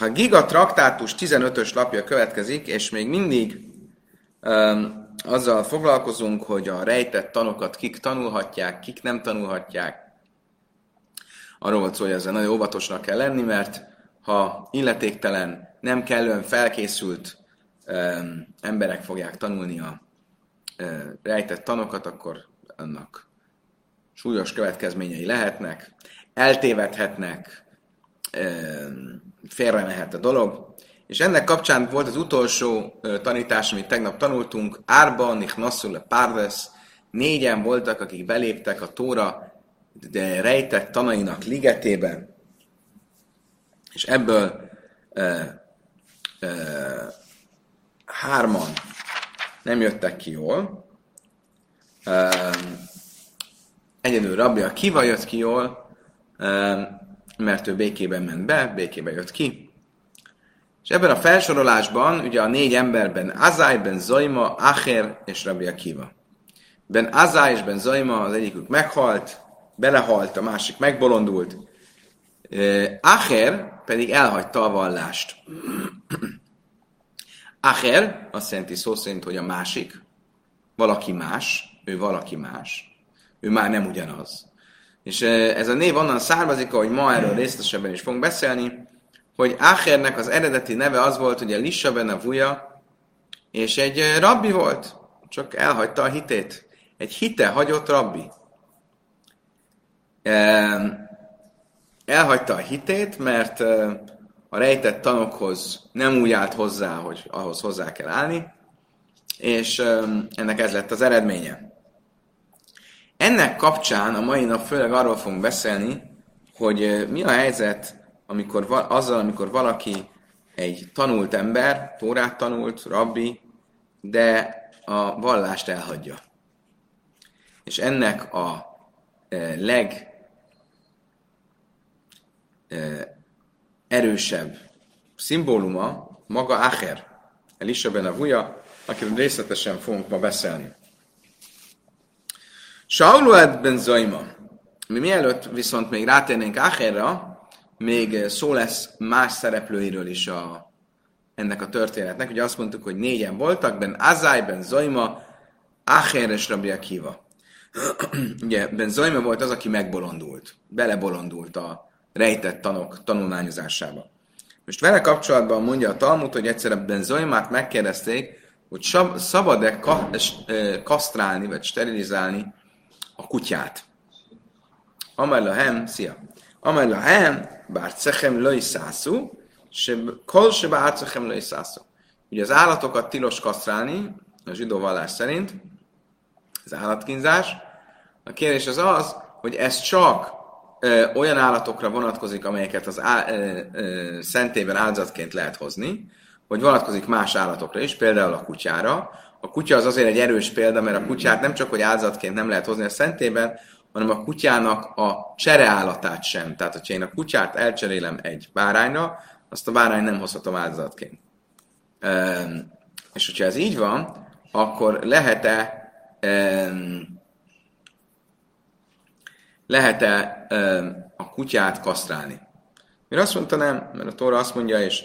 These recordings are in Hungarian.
Ha Giga traktátus 15-ös lapja következik, és még mindig um, azzal foglalkozunk, hogy a rejtett tanokat kik tanulhatják, kik nem tanulhatják. Arról volt szó, hogy ezzel nagyon óvatosnak kell lenni, mert ha illetéktelen, nem kellően felkészült um, emberek fogják tanulni a um, rejtett tanokat, akkor annak súlyos következményei lehetnek, eltévedhetnek, félre mehet a dolog. És ennek kapcsán volt az utolsó tanítás, amit tegnap tanultunk, Árba, Nichnasszul, Párdes, négyen voltak, akik beléptek a Tóra de rejtett tanainak ligetében, és ebből e, e, hárman nem jöttek ki jól. E, egyedül Rabbi Kiva jött ki jól, mert ő békében ment be, békében jött ki. És ebben a felsorolásban ugye a négy emberben Azai, Ben Zoima, Acher és Rabbi Akiva. Ben Azai és Ben Zoima az egyikük meghalt, belehalt, a másik megbolondult. Acher pedig elhagyta a vallást. Acher azt jelenti szó szerint, hogy a másik, valaki más, ő valaki más, ő már nem ugyanaz. És ez a név onnan származik, ahogy ma erről részletesebben is fogunk beszélni, hogy Achernek az eredeti neve az volt, hogy a Lissa ben a Vuja, és egy rabbi volt, csak elhagyta a hitét. Egy hite hagyott rabbi. Elhagyta a hitét, mert a rejtett tanokhoz nem úgy állt hozzá, hogy ahhoz hozzá kell állni, és ennek ez lett az eredménye. Ennek kapcsán a mai nap főleg arról fogunk beszélni, hogy mi a helyzet amikor, azzal, amikor valaki egy tanult ember, tórát tanult, rabbi, de a vallást elhagyja. És ennek a leg erősebb szimbóluma maga Acher, Elisa ben Avuja, akiről részletesen fogunk ma beszélni. Sauluad ben Zaima. Mi mielőtt viszont még rátérnénk Acherra, még szó lesz más szereplőiről is a, ennek a történetnek. Ugye azt mondtuk, hogy négyen voltak, Ben Azai, Ben Zaima, Acher és Rabbi Akiva. Ugye Ben Zaima volt az, aki megbolondult, belebolondult a rejtett tanok tanulmányozásába. Most vele kapcsolatban mondja a Talmud, hogy egyszer Ben Zaimát megkérdezték, hogy szabad-e kasztrálni, vagy sterilizálni a kutyát. Amely lahem, szia. Amely lahem, bár cechem löjszászú, se kol se bár cechem löjszászú. Ugye az állatokat tilos kasztrálni, a zsidó vallás szerint, az állatkínzás. A kérdés az az, hogy ez csak ö, olyan állatokra vonatkozik, amelyeket az á, ö, ö, szentében áldozatként lehet hozni, vagy vonatkozik más állatokra is, például a kutyára, a kutya az azért egy erős példa, mert a kutyát nem csak, hogy áldozatként nem lehet hozni a szentében, hanem a kutyának a csereállatát sem. Tehát, hogyha én a kutyát elcserélem egy bárányra, azt a bárány nem hozhatom áldozatként. Um, és hogyha ez így van, akkor lehet-e lehet-e a kutyát kasztrálni? Én azt mondta nem, mert a Tóra azt mondja, és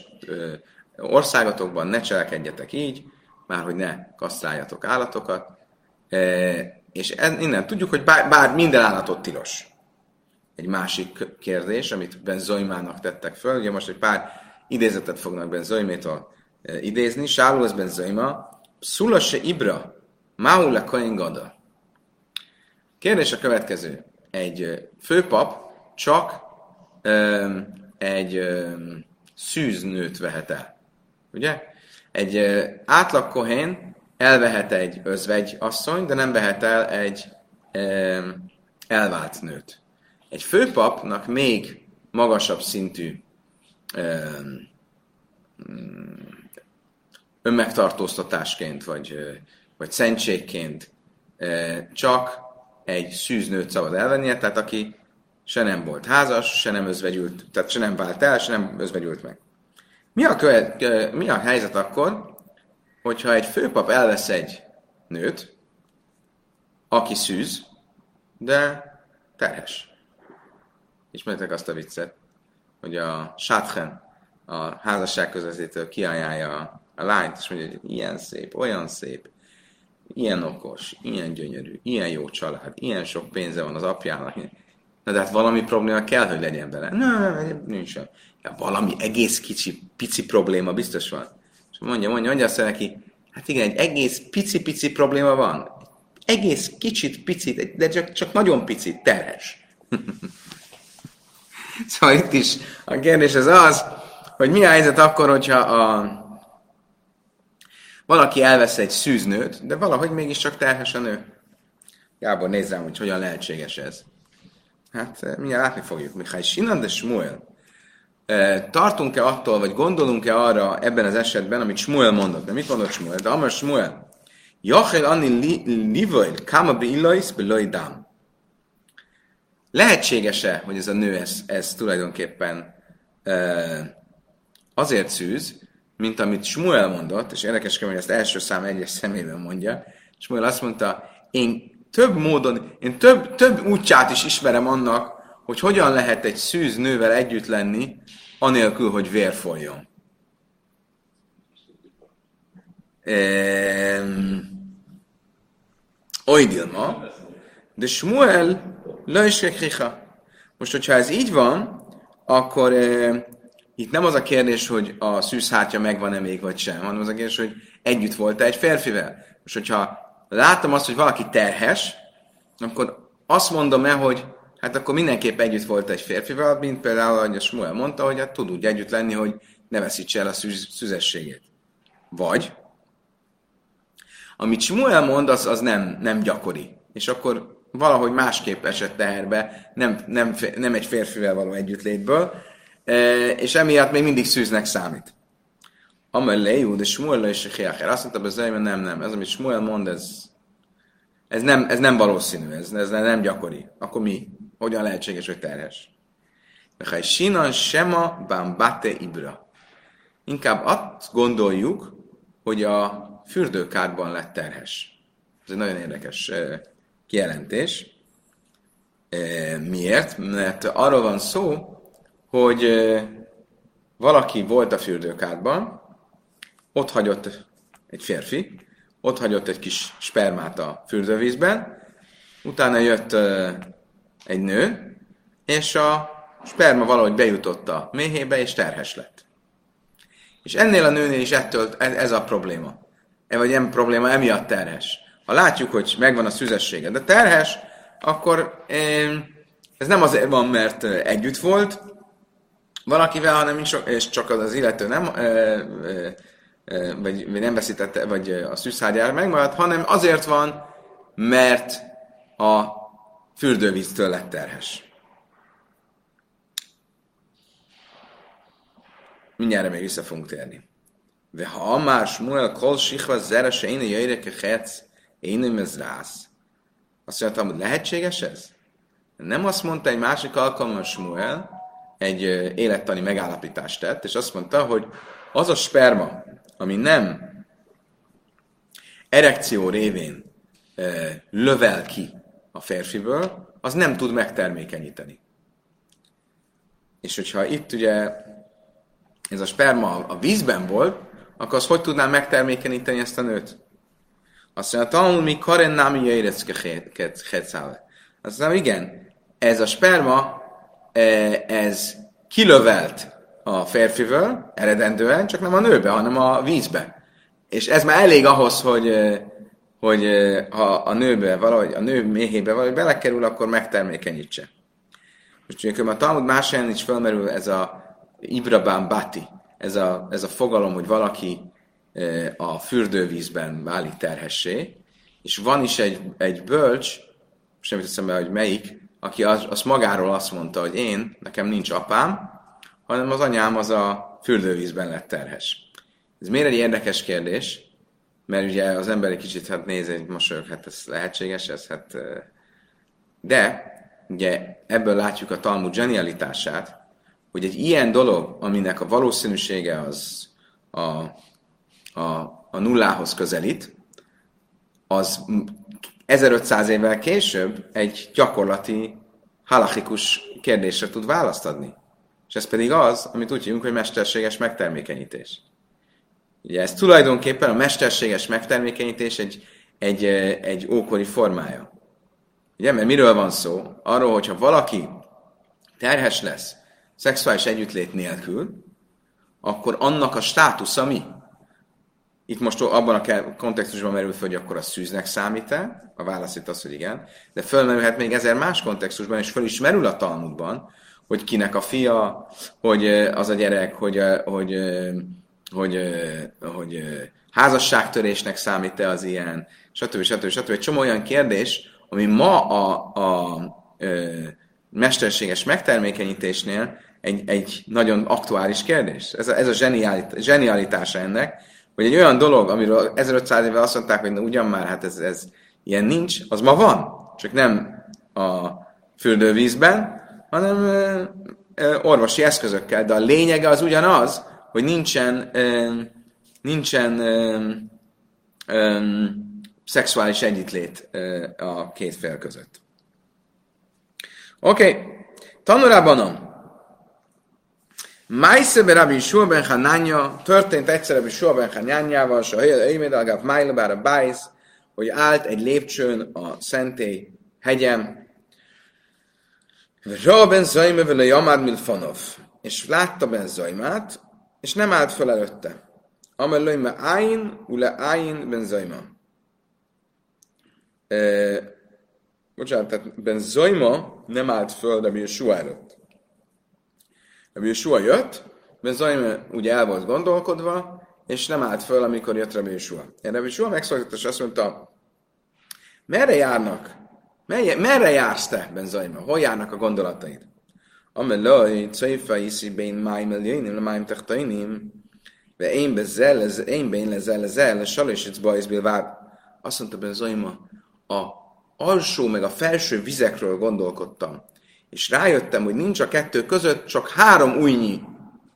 országotokban ne cselekedjetek így, már hogy ne kasztráljatok állatokat, e, és innen tudjuk, hogy bár, bár minden állatot tilos. Egy másik kérdés, amit Ben Zoimának tettek föl, ugye most egy pár idézetet fognak Ben Zoimétól e, idézni. Sálu az Ben Zoima, Szula Ibra, Maula Kain Gada. Kérdés a következő. Egy e, főpap csak um, egy um, szűznőt vehet el. Ugye? Egy átlag kohén elvehet egy özvegy asszony, de nem vehet el egy elvált nőt. Egy főpapnak még magasabb szintű um, önmegtartóztatásként, vagy, vagy szentségként csak egy szűznőt szabad elvennie, tehát aki se nem volt házas, se nem özvegyült, tehát se nem vált el, se nem özvegyült meg. Mi a, követ, mi a helyzet akkor, hogyha egy főpap elvesz egy nőt, aki szűz, de terhes. Ismertek azt a viccet, hogy a sátchen a házasság közvetítő kiajánlja a lányt, és mondja, hogy ilyen szép, olyan szép, ilyen okos, ilyen gyönyörű, ilyen jó család, ilyen sok pénze van az apjának. Na de hát valami probléma kell, hogy legyen bele. Nem, nincs sem. Valami egész kicsi, pici probléma biztos van. És mondja, mondja, mondja azt neki, hát igen, egy egész pici-pici probléma van. Egész kicsit, picit, de csak, csak nagyon picit, terhes. szóval itt is a kérdés az az, hogy mi a helyzet akkor, hogyha a, valaki elvesz egy szűznőt, de valahogy mégiscsak terhes a nő. Gábor, nézzem, hogy hogyan lehetséges ez. Hát eh, mindjárt látni fogjuk. Mihály Sinan de Smuel. Tartunk-e attól, vagy gondolunk-e arra ebben az esetben, amit Smuel mondott? De mit mondott Smuel? De amar Smuel. Jachel anni livoil, kama be dam. Lehetséges-e, hogy ez a nő ez, ez tulajdonképpen azért szűz, mint amit Smuel mondott, és érdekes, hogy ezt első szám egyes személyben mondja. Smuel azt mondta, én több módon, én több, több útját is ismerem annak, hogy hogyan lehet egy szűz nővel együtt lenni, anélkül, hogy vér folyjon. Oly Dilma, de Smuel löjsekricha. Most, hogyha ez így van, akkor e, itt nem az a kérdés, hogy a szűzhátja megvan-e még, vagy sem, hanem az a kérdés, hogy együtt volt-e egy férfivel. Most, hogyha látom azt, hogy valaki terhes, akkor azt mondom el, hogy hát akkor mindenképp együtt volt egy férfival, mint például, ahogy a Smuel mondta, hogy hát tud úgy együtt lenni, hogy ne veszítse el a szüz, szüzességét. Vagy, amit Smuel mond, az, az nem, nem gyakori. És akkor valahogy másképp esett teherbe, nem, nem, nem egy férfivel való együttlétből, e, és emiatt még mindig szűznek számít. Amellé, de Smuel és Hiacher. Azt mondta, hogy nem, nem, ez amit Smuel mond, ez, ez, nem, ez nem valószínű, ez, ez nem gyakori. Akkor mi? Hogyan lehetséges, hogy terhes? Ha sinan sema bambate ibra. Inkább azt gondoljuk, hogy a fürdőkádban lett terhes. Ez egy nagyon érdekes kijelentés. Miért? Mert arról van szó, hogy valaki volt a fürdőkádban, ott hagyott egy férfi, ott hagyott egy kis spermát a fürdővízben, utána jött egy nő, és a sperma valahogy bejutott a méhébe, és terhes lett. És ennél a nőnél is ettől ez a probléma. E vagy nem probléma, emiatt terhes. Ha látjuk, hogy megvan a szüzessége, de terhes, akkor ez nem azért van, mert együtt volt valakivel, hanem és csak az, az illető nem, vagy, nem veszítette, vagy a szűzhárgyára megmaradt, hanem azért van, mert a fürdővíztől lett terhes. Mindjárt még vissza fogunk térni. De ha már Smuel kol sikva zere se én jöjjre hetsz, én ez rász. Azt mondtam, hogy lehetséges ez? Nem azt mondta egy másik alkalommal Smuel, egy élettani megállapítást tett, és azt mondta, hogy az a sperma, ami nem erekció révén lövel ki a férfiből, az nem tud megtermékenyíteni. És hogyha itt ugye ez a sperma a vízben volt, akkor az hogy tudná megtermékenyíteni ezt a nőt? Azt mondja, tanul mi karen námi jöjrecke Azt mondja, igen, ez a sperma, ez kilövelt a férfivel, eredendően, csak nem a nőbe, hanem a vízbe. És ez már elég ahhoz, hogy, hogy ha a nőbe valahogy, a nő méhébe valahogy belekerül, akkor megtermékenyítse. Most ugye a Talmud más helyen is felmerül ez a Ibrabán Bati, ez a, ez a fogalom, hogy valaki a fürdővízben válik terhessé, és van is egy, egy bölcs, sem teszem be, hogy melyik, aki az, az magáról azt mondta, hogy én, nekem nincs apám, hanem az anyám az a fürdővízben lett terhes. Ez miért egy érdekes kérdés? Mert ugye az ember egy kicsit hát néz egy mosolyog, hát ez lehetséges, ez hát... De, ugye ebből látjuk a Talmud genialitását, hogy egy ilyen dolog, aminek a valószínűsége az a, a, a nullához közelít, az 1500 évvel később egy gyakorlati halachikus kérdésre tud választ adni. és ez pedig az, amit úgy hívunk, hogy mesterséges megtermékenyítés. Ugye ez tulajdonképpen a mesterséges megtermékenyítés egy, egy, egy ókori formája. Ugye, mert miről van szó? Arról, hogyha valaki terhes lesz szexuális együttlét nélkül, akkor annak a státusza mi? Itt most abban a kontextusban merül föl, hogy akkor a szűznek számít-e? A válasz itt az, hogy igen. De fölmerülhet még ezer más kontextusban, és föl is merül a Talmudban, hogy kinek a fia, hogy az a gyerek, hogy, hogy, hogy, hogy, hogy házasságtörésnek számít-e az ilyen, stb. stb. stb. Egy csomó olyan kérdés, ami ma a, a, a mesterséges megtermékenyítésnél egy, egy nagyon aktuális kérdés. Ez a, ez a zseniálitás, zsenialitása ennek, hogy egy olyan dolog, amiről 1500 éve azt mondták, hogy na, ugyan már, hát ez, ez ilyen nincs, az ma van, csak nem a fürdővízben, hanem ö, ö, orvosi eszközökkel, de a lényege az ugyanaz, hogy nincsen, nincsen szexuális együttlét ö, a két fél között. Oké, okay. tanulában Májszebe Rabbi Yeshua ben történt egyszer Rabbi Yeshua ben Hanányával, és a Eimed Algav Májlabár a Bájsz, hogy állt egy lépcsőn a szentély hegyem, Ra ben Zajme vele Jamad Milfanov, és látta ben Zajmát, és nem állt fel előtte. Amellői me Áin, ule Áin ben Zajma. E, bocsánat, tehát ben Zajma nem állt föl Rabbi Yeshua előtt. Rabbi Yeshua jött, Benzaim ugye el volt gondolkodva, és nem állt föl, amikor jött Rabbi Yeshua. Rabbi Yeshua megszólított, és azt mondta, merre járnak? Merre, merre jársz te, Benzaima? Hol járnak a gondolataid? Ameloj, cajfa iszi bén máim eljöjnim, máim techtainim, ve én bezel, én bén lezel, lezel, salésitz bajsz bilvád. Azt mondta Benzaima, a alsó meg a felső vizekről gondolkodtam és rájöttem, hogy nincs a kettő között csak három újnyi,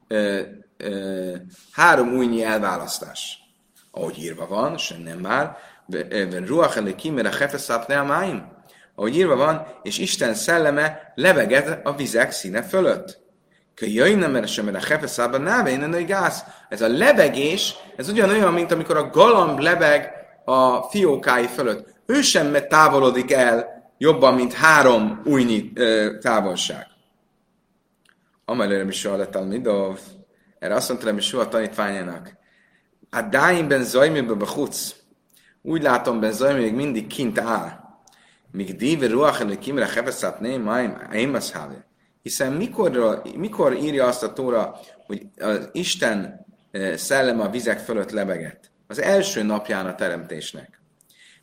ö, ö, három újnyi elválasztás. Ahogy írva van, sem nem már, ruach elé kimere hefeszáp máim. Ahogy írva van, és Isten szelleme leveget a vizek színe fölött. Jöjj nem mere sem a hefeszába náve, gáz. Ez a lebegés, ez ugyanolyan, mint amikor a galamb lebeg a fiókái fölött. Ő sem távolodik el jobban, mint három újnyi ö, távolság. Amelőre mi soha lett Midov, erre azt mondta mi soha tanítványának, a dáim ben zajmibe bechuc, úgy látom, ben zajmi még mindig kint áll. Míg díve ruach elő kimre heveszát nem, maim, az Hiszen mikor, mikor írja azt a tóra, hogy az Isten szellem a vizek fölött lebegett? Az első napján a teremtésnek.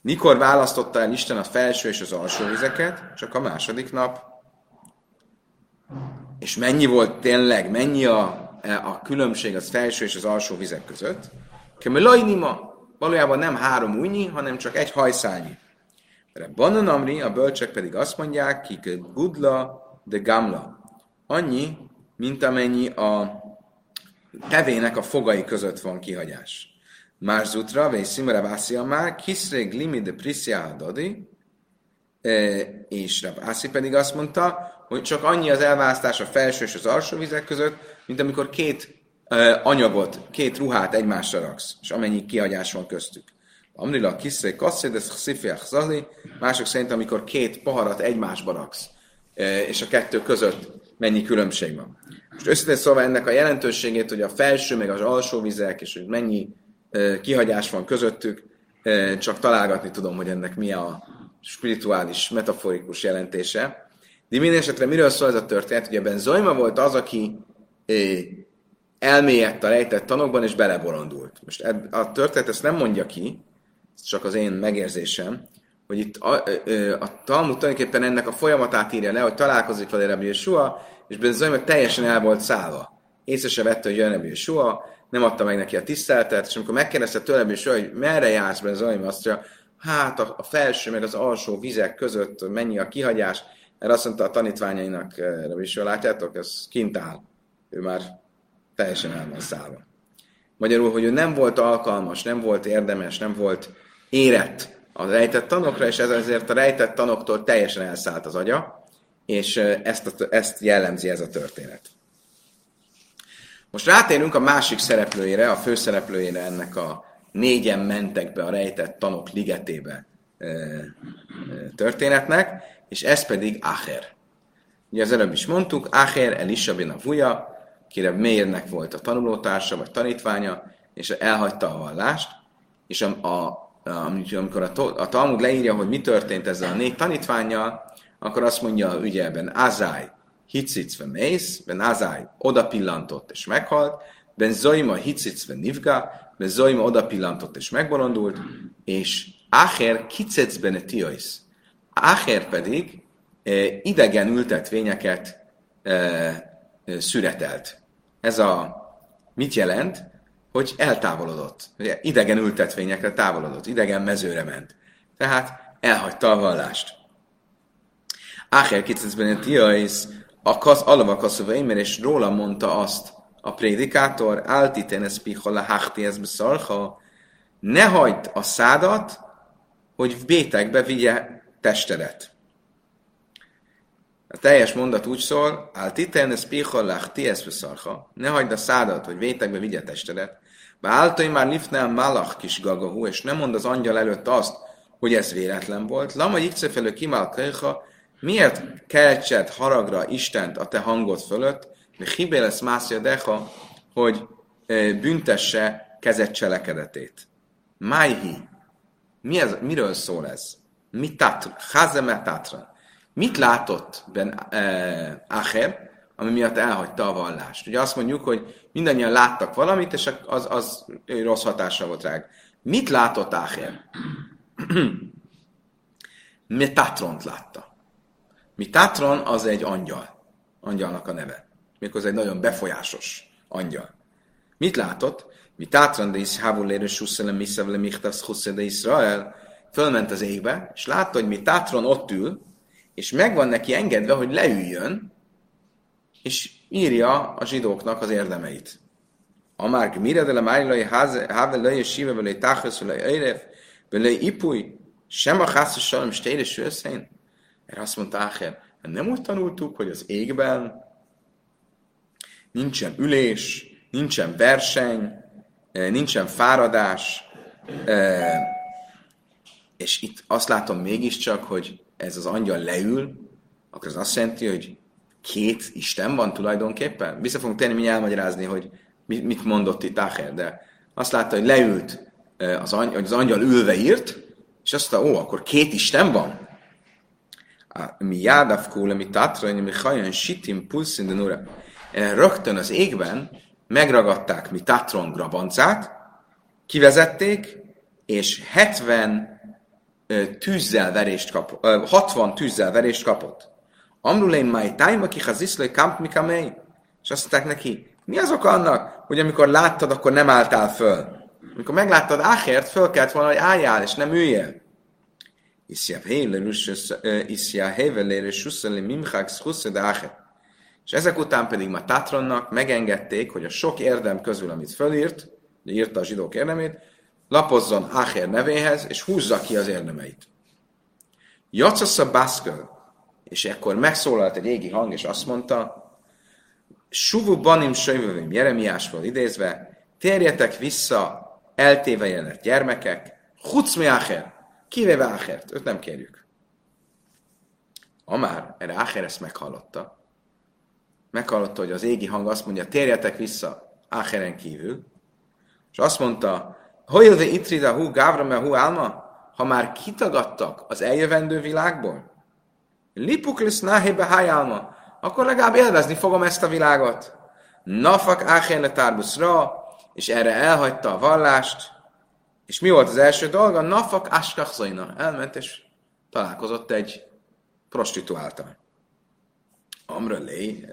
Mikor választotta el Isten a felső és az alsó vizeket? Csak a második nap. És mennyi volt tényleg, mennyi a, a különbség az felső és az alsó vizek között? Kemelajnima, valójában nem három újnyi, hanem csak egy hajszányi. Mert Banan Amri, a bölcsek pedig azt mondják, kik gudla de gamla. Annyi, mint amennyi a tevének a fogai között van kihagyás. Más zutra, vagy szimra vászi már, kiszreg limi de prisziá dadi, e, és Rabászi pedig azt mondta, hogy csak annyi az elválasztás a felső és az alsó vizek között, mint amikor két uh, anyagot, két ruhát egymásra raksz, és amennyi kihagyás van köztük. Amrila kiszreg kasszé, de zali, mások szerint, amikor két poharat egymásba raksz, uh, és a kettő között mennyi különbség van. Most összetett szóval ennek a jelentőségét, hogy a felső meg az alsó vizek, és hogy mennyi kihagyás van közöttük, csak találgatni tudom, hogy ennek mi a spirituális, metaforikus jelentése. De minden esetre miről szól ez a történet? Ugye Ben Zojma volt az, aki elmélyedt a rejtett tanokban, és belebolondult. Most a történet ezt nem mondja ki, csak az én megérzésem, hogy itt a, a Talmud tulajdonképpen ennek a folyamatát írja le, hogy találkozik vele Rabbi Yeshua, és Ben Zojma teljesen el volt szállva. Észre se vette, hogy jön Rabbi Yeshua, nem adta meg neki a tiszteletet, és amikor megkérdezte tőlem is, hogy merre jársz Zajmi azt mondja, hát a, a felső meg az alsó vizek között mennyi a kihagyás, mert azt mondta a tanítványainak, eh, is látjátok, ez kint áll. Ő már teljesen el van szállva. Magyarul, hogy ő nem volt alkalmas, nem volt érdemes, nem volt érett a rejtett tanokra, és ezért a rejtett tanoktól teljesen elszállt az agya, és ezt, a, ezt jellemzi ez a történet. Most rátérünk a másik szereplőjére, a főszereplőjére ennek a négyen mentek be a rejtett tanok ligetébe történetnek, és ez pedig Acher. Ugye az előbb is mondtuk, Acher Elisha bin Avuja, kire Mérnek volt a tanulótársa, vagy tanítványa, és elhagyta a vallást, és a, a, amikor a, a Talmud leírja, hogy mi történt ezzel a négy tanítványjal, akkor azt mondja ugye ben Azai hitzicve mész, ben Azai oda pillantott és meghalt, ben Zoima hitzicve nivga, ben Zoima oda pillantott és megbolondult, és Acher kicecben tiois. Acher pedig e, idegen ültetvényeket e, e, szüretelt. Ez a mit jelent? Hogy eltávolodott. Ugye, idegen ültetvényekre távolodott, idegen mezőre ment. Tehát elhagyta a vallást. Áher kicecben tiais, a kasz, alava kaszovaimer, és róla mondta azt a prédikátor, altiten ez pihola hachti ez beszarha, ne hagyd a szádat, hogy bétekbe vigye testedet. A teljes mondat úgy szól, altiten ez ez beszarha, ne hagyd a szádat, hogy bétekbe vigye testedet, Báltai már lifnál malach kis gagahú, és nem mond az angyal előtt azt, hogy ez véletlen volt. Lama ikcefelő kimál kölyha, Miért keltsed haragra Istent a te hangod fölött, de hibé lesz mászja deha, hogy büntesse kezet cselekedetét. Májhi. Mi ez, miről szól ez? Mi tatra? Hazeme tatra. Mit látott Ben eh, Acher, ami miatt elhagyta a vallást? Ugye azt mondjuk, hogy mindannyian láttak valamit, és az, az rossz hatása volt rá. Mit látott Acher? Metatront látta. Mi Tatron az egy angyal. Angyalnak a neve. Méghozzá egy nagyon befolyásos angyal. Mit látott? Mi Tatron de is havulére susszele miszevle michtasz husse de Israel fölment az égbe, és látta, hogy mi Tatron ott ül, és megvan neki engedve, hogy leüljön, és írja a zsidóknak az érdemeit. Amár mire de le májlai háve löjje síve vele táchasz vele öjrev, vele ipui, sem a hászos salom stére sőszén. Erre azt mondta Áher, hát nem úgy tanultuk, hogy az égben nincsen ülés, nincsen verseny, eh, nincsen fáradás, eh, és itt azt látom mégiscsak, hogy ez az angyal leül, akkor az azt jelenti, hogy két Isten van tulajdonképpen. Vissza fogunk tenni, mi elmagyarázni, hogy mit mondott itt Áher, de azt látta, hogy leült, az angyal, hogy az angyal ülve írt, és azt mondta, ó, akkor két Isten van? mi jádav kóla, mi tatra, mi hajan sitim pulszin denura. Rögtön az égben megragadták mi tatron grabancát, kivezették, és 70 tűzzel verést kapott, 60 tűzzel verést kapott. Amrulén máj tájma ki haziszlő kamp mi kamei. És azt mondták neki, mi az oka annak, hogy amikor láttad, akkor nem álltál föl? Amikor megláttad Áhért, föl kellett volna, hogy álljál, és nem üljél. És ezek után pedig ma Tatronnak megengedték, hogy a sok érdem közül, amit fölírt, írta a zsidók érdemét, lapozzon Acher nevéhez, és húzza ki az érdemeit. Jacasza Baszköl, és ekkor megszólalt egy égi hang, és azt mondta, Suvu banim söjvövém, Jeremiásról idézve, térjetek vissza eltéve jelent gyermekek, Hucmi Acher, Kivéve Áhert, őt nem kérjük. Amár, erre Áher ezt meghallotta. Meghallotta, hogy az égi hang azt mondja, térjetek vissza Áheren kívül. És azt mondta, hogy de itrida hú gávra hú álma, ha már kitagadtak az eljövendő világból, lipuk lesz náhébe hájálma, akkor legalább élvezni fogom ezt a világot. Nafak áherne tárbuszra, és erre elhagyta a vallást, és mi volt az első dolga? Nafak Askachzaina. Elment és találkozott egy prostituáltal. Amra lé,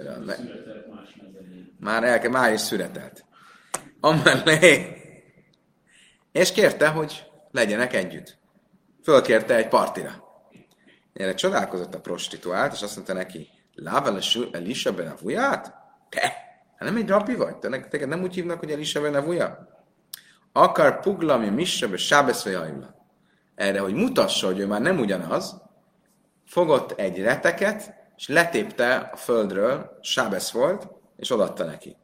már, el, már is született. Amra lé. És kérte, hogy legyenek együtt. Fölkérte egy partira. Erre csodálkozott a prostituált, és azt mondta neki, Lável Elisa Benavuját? Te? Hát nem egy rabbi vagy? Te, neked nem úgy hívnak, hogy Elisa Benavuja? akar puglami missebe sábeszve Erre, hogy mutassa, hogy ő már nem ugyanaz, fogott egy reteket, és letépte a földről, sábesz volt, és odatta neki.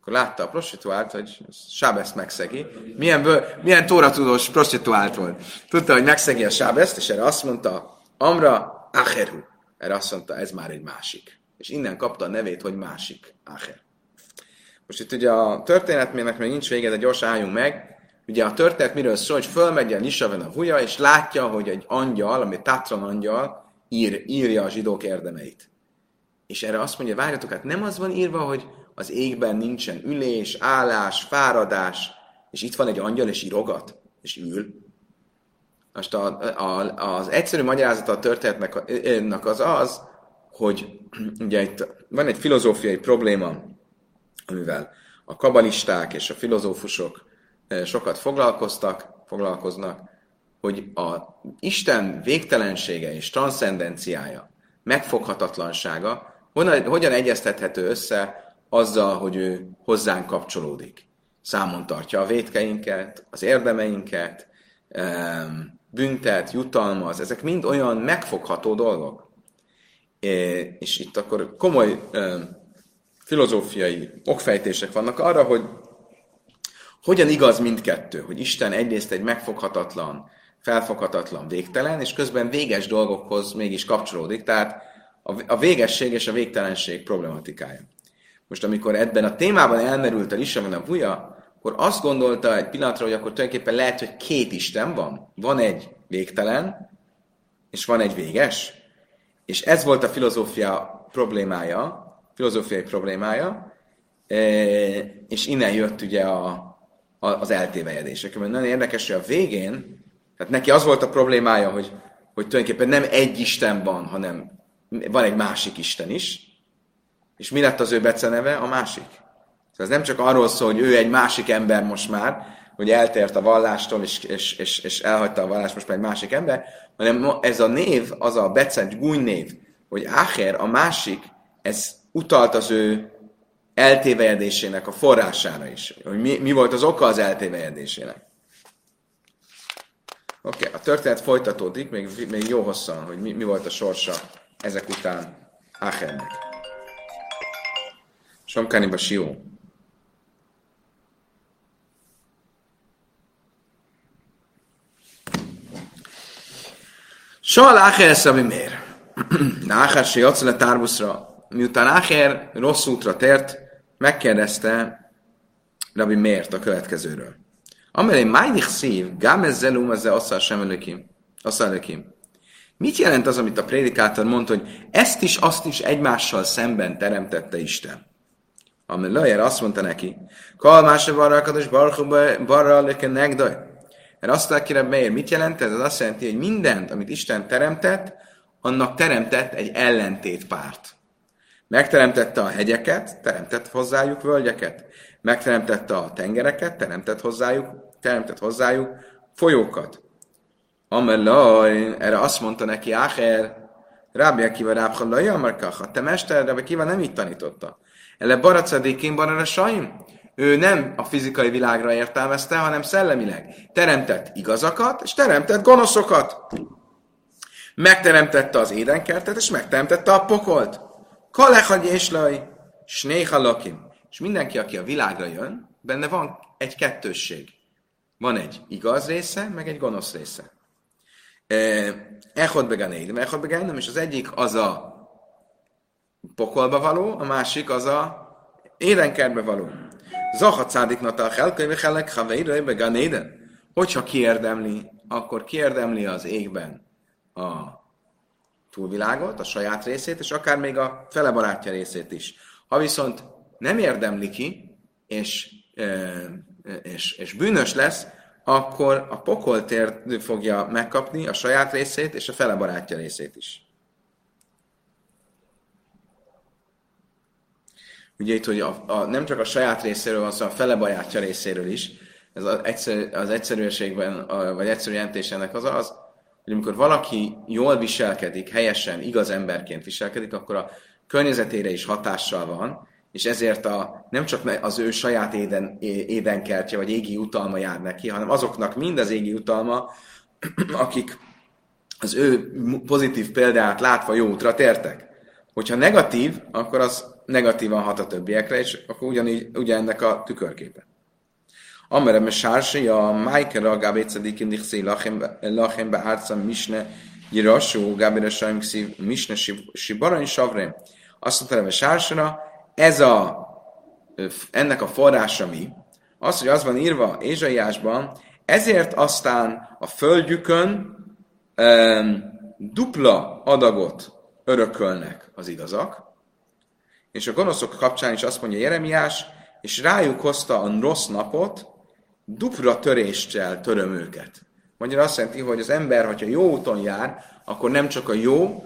akkor látta a prostituált, hogy Sábeszt megszegi. Milyen, bő, milyen tóratudós prostituált volt. Tudta, hogy megszegi a Sábeszt, és erre azt mondta, Amra Acheru. Erre azt mondta, ez már egy másik. És innen kapta a nevét, hogy másik. Acher. Most itt ugye a történetmének még nincs vége, de gyorsan álljunk meg. Ugye a történet miről szól, hogy fölmegy a Nisaven a huja, és látja, hogy egy angyal, ami Tatran angyal, ír, írja a zsidók érdemeit. És erre azt mondja, várjatok, hát nem az van írva, hogy az égben nincsen ülés, állás, fáradás, és itt van egy angyal, és írogat, és ül. Most a, a, az egyszerű magyarázata a történetnek az az, hogy ugye itt van egy filozófiai probléma, amivel a kabalisták és a filozófusok eh, sokat foglalkoztak, foglalkoznak, hogy a Isten végtelensége és transzcendenciája, megfoghatatlansága hogyan, hogyan egyeztethető össze azzal, hogy ő hozzánk kapcsolódik. Számon tartja a vétkeinket, az érdemeinket, büntet, jutalmaz, ezek mind olyan megfogható dolgok. És itt akkor komoly filozófiai okfejtések vannak arra, hogy hogyan igaz mindkettő, hogy Isten egyrészt egy megfoghatatlan, felfoghatatlan, végtelen, és közben véges dolgokhoz mégis kapcsolódik, tehát a végesség és a végtelenség problematikája. Most amikor ebben a témában elmerült a Lisavan a Buja, akkor azt gondolta egy pillanatra, hogy akkor tulajdonképpen lehet, hogy két Isten van. Van egy végtelen, és van egy véges. És ez volt a filozófia problémája, filozófiai problémája, e, és innen jött ugye a, a, az eltévejedések. Mert nagyon érdekes, hogy a végén, tehát neki az volt a problémája, hogy, hogy tulajdonképpen nem egy Isten van, hanem van egy másik Isten is, és mi lett az ő beceneve? A másik. Ez nem csak arról szól, hogy ő egy másik ember most már, hogy eltért a vallástól, és, és, és, és elhagyta a vallást, most már egy másik ember, hanem ez a név, az a becent gúny név, hogy Áher, a másik, ez utalt az ő eltévejedésének a forrására is. Hogy mi, mi volt az oka az eltévejedésének. Oké, okay, a történet folytatódik, még, még jó hosszan, hogy mi, mi volt a sorsa ezek után Áhernek. Somkáni Basió. Soha Áher Szabi mér. Áher se jatsz le tárbuszra. Miután Áher rossz útra tért, megkérdezte Rabbi Mért a következőről. Amelé májdik szív, gám ezzel asszal sem előkim. Asszal előkim. Mit jelent az, amit a prédikátor mondta, hogy ezt is, azt is egymással szemben teremtette Isten? Ami Lajer azt mondta neki, Kalmása varrakados barra leke negdaj. Mert azt mondta ki mit jelent ez? Ez azt jelenti, hogy mindent, amit Isten teremtett, annak teremtett egy ellentétpárt. Megteremtette a hegyeket, teremtett hozzájuk völgyeket. Megteremtette a tengereket, teremtett hozzájuk, teremtett hozzájuk folyókat. Amelaj, erre azt mondta neki Áher, Rábi Akiva Rábhalai Amarkaha, te mester, Rábi Akiva nem így tanította. Ele baracadékén barara saim. Ő nem a fizikai világra értelmezte, hanem szellemileg. Teremtett igazakat, és teremtett gonoszokat. Megteremtette az édenkertet, és megteremtette a pokolt. Kalehagy és laj, snéha lakim. És mindenki, aki a világra jön, benne van egy kettősség. Van egy igaz része, meg egy gonosz része. Echod beganédim, echod beganédim, és az egyik az a pokolba való, a másik az a édenkertbe való. Zahat szádiknata a helkönyve helek haveirői beganéden. Hogyha kiérdemli, akkor kiérdemli az égben a túlvilágot, a saját részét, és akár még a fele barátja részét is. Ha viszont nem érdemli ki, és, és, és bűnös lesz, akkor a pokoltér fogja megkapni a saját részét és a fele barátja részét is. Ugye itt, hogy a, a, nem csak a saját részéről van szó, a fele barátja részéről is. Ez az, egyszerű, az egyszerűségben, a, vagy egyszerű jelentésének az az, hogy amikor valaki jól viselkedik, helyesen, igaz emberként viselkedik, akkor a környezetére is hatással van, és ezért a, nem csak az ő saját éden, édenkertje vagy égi utalma jár neki, hanem azoknak mind az égi utalma, akik az ő pozitív példát látva jó útra tértek. Hogyha negatív, akkor az negatívan hat a többiekre, és akkor ugyanígy, ugyanennek a tükörképe. Amerem a sársi, a Michael a Gábécedik indixi lachem beárca misne jirasú Gábéra sajmixi misne sibarany savre. Azt mondta a sársra, ez a, ennek a forrása mi? Az, hogy az van írva Ézsaiásban, ezért aztán a földjükön um, dupla adagot örökölnek az igazak, és a gonoszok kapcsán is azt mondja Jeremiás, és rájuk hozta a rossz napot, dupla töréssel töröm őket. Magyarul azt jelenti, hogy az ember, hogyha jó úton jár, akkor nem csak a jó,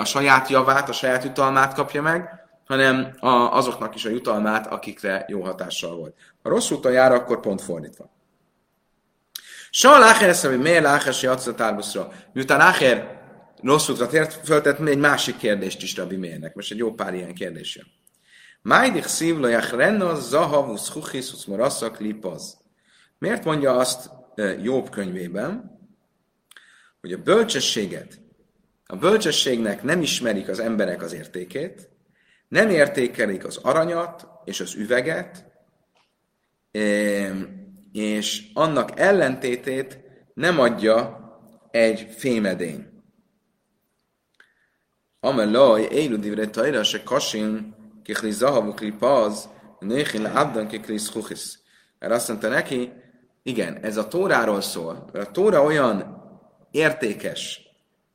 a saját javát, a saját jutalmát kapja meg, hanem a, azoknak is a jutalmát, akikre jó hatással volt. Ha rossz úton jár, akkor pont fordítva. Sa lácher ezt, hogy miért lácher se a Miután lácher rossz útra tért, föltett egy másik kérdést is Rabbi Mérnek. Most egy jó pár ilyen kérdés jön. Májdik szívlajach renna zahavus huchisus moraszak lipaz. Miért mondja azt Jobb könyvében, hogy a bölcsességet, a bölcsességnek nem ismerik az emberek az értékét, nem értékelik az aranyat és az üveget, és annak ellentétét nem adja egy fémedény. Amelaj, élu divre tajra, se kasin, kikli zahavu klipaz, néhin abdan kikli schuchis. Erre azt mondta neki, igen, ez a tóráról szól. A tóra olyan értékes,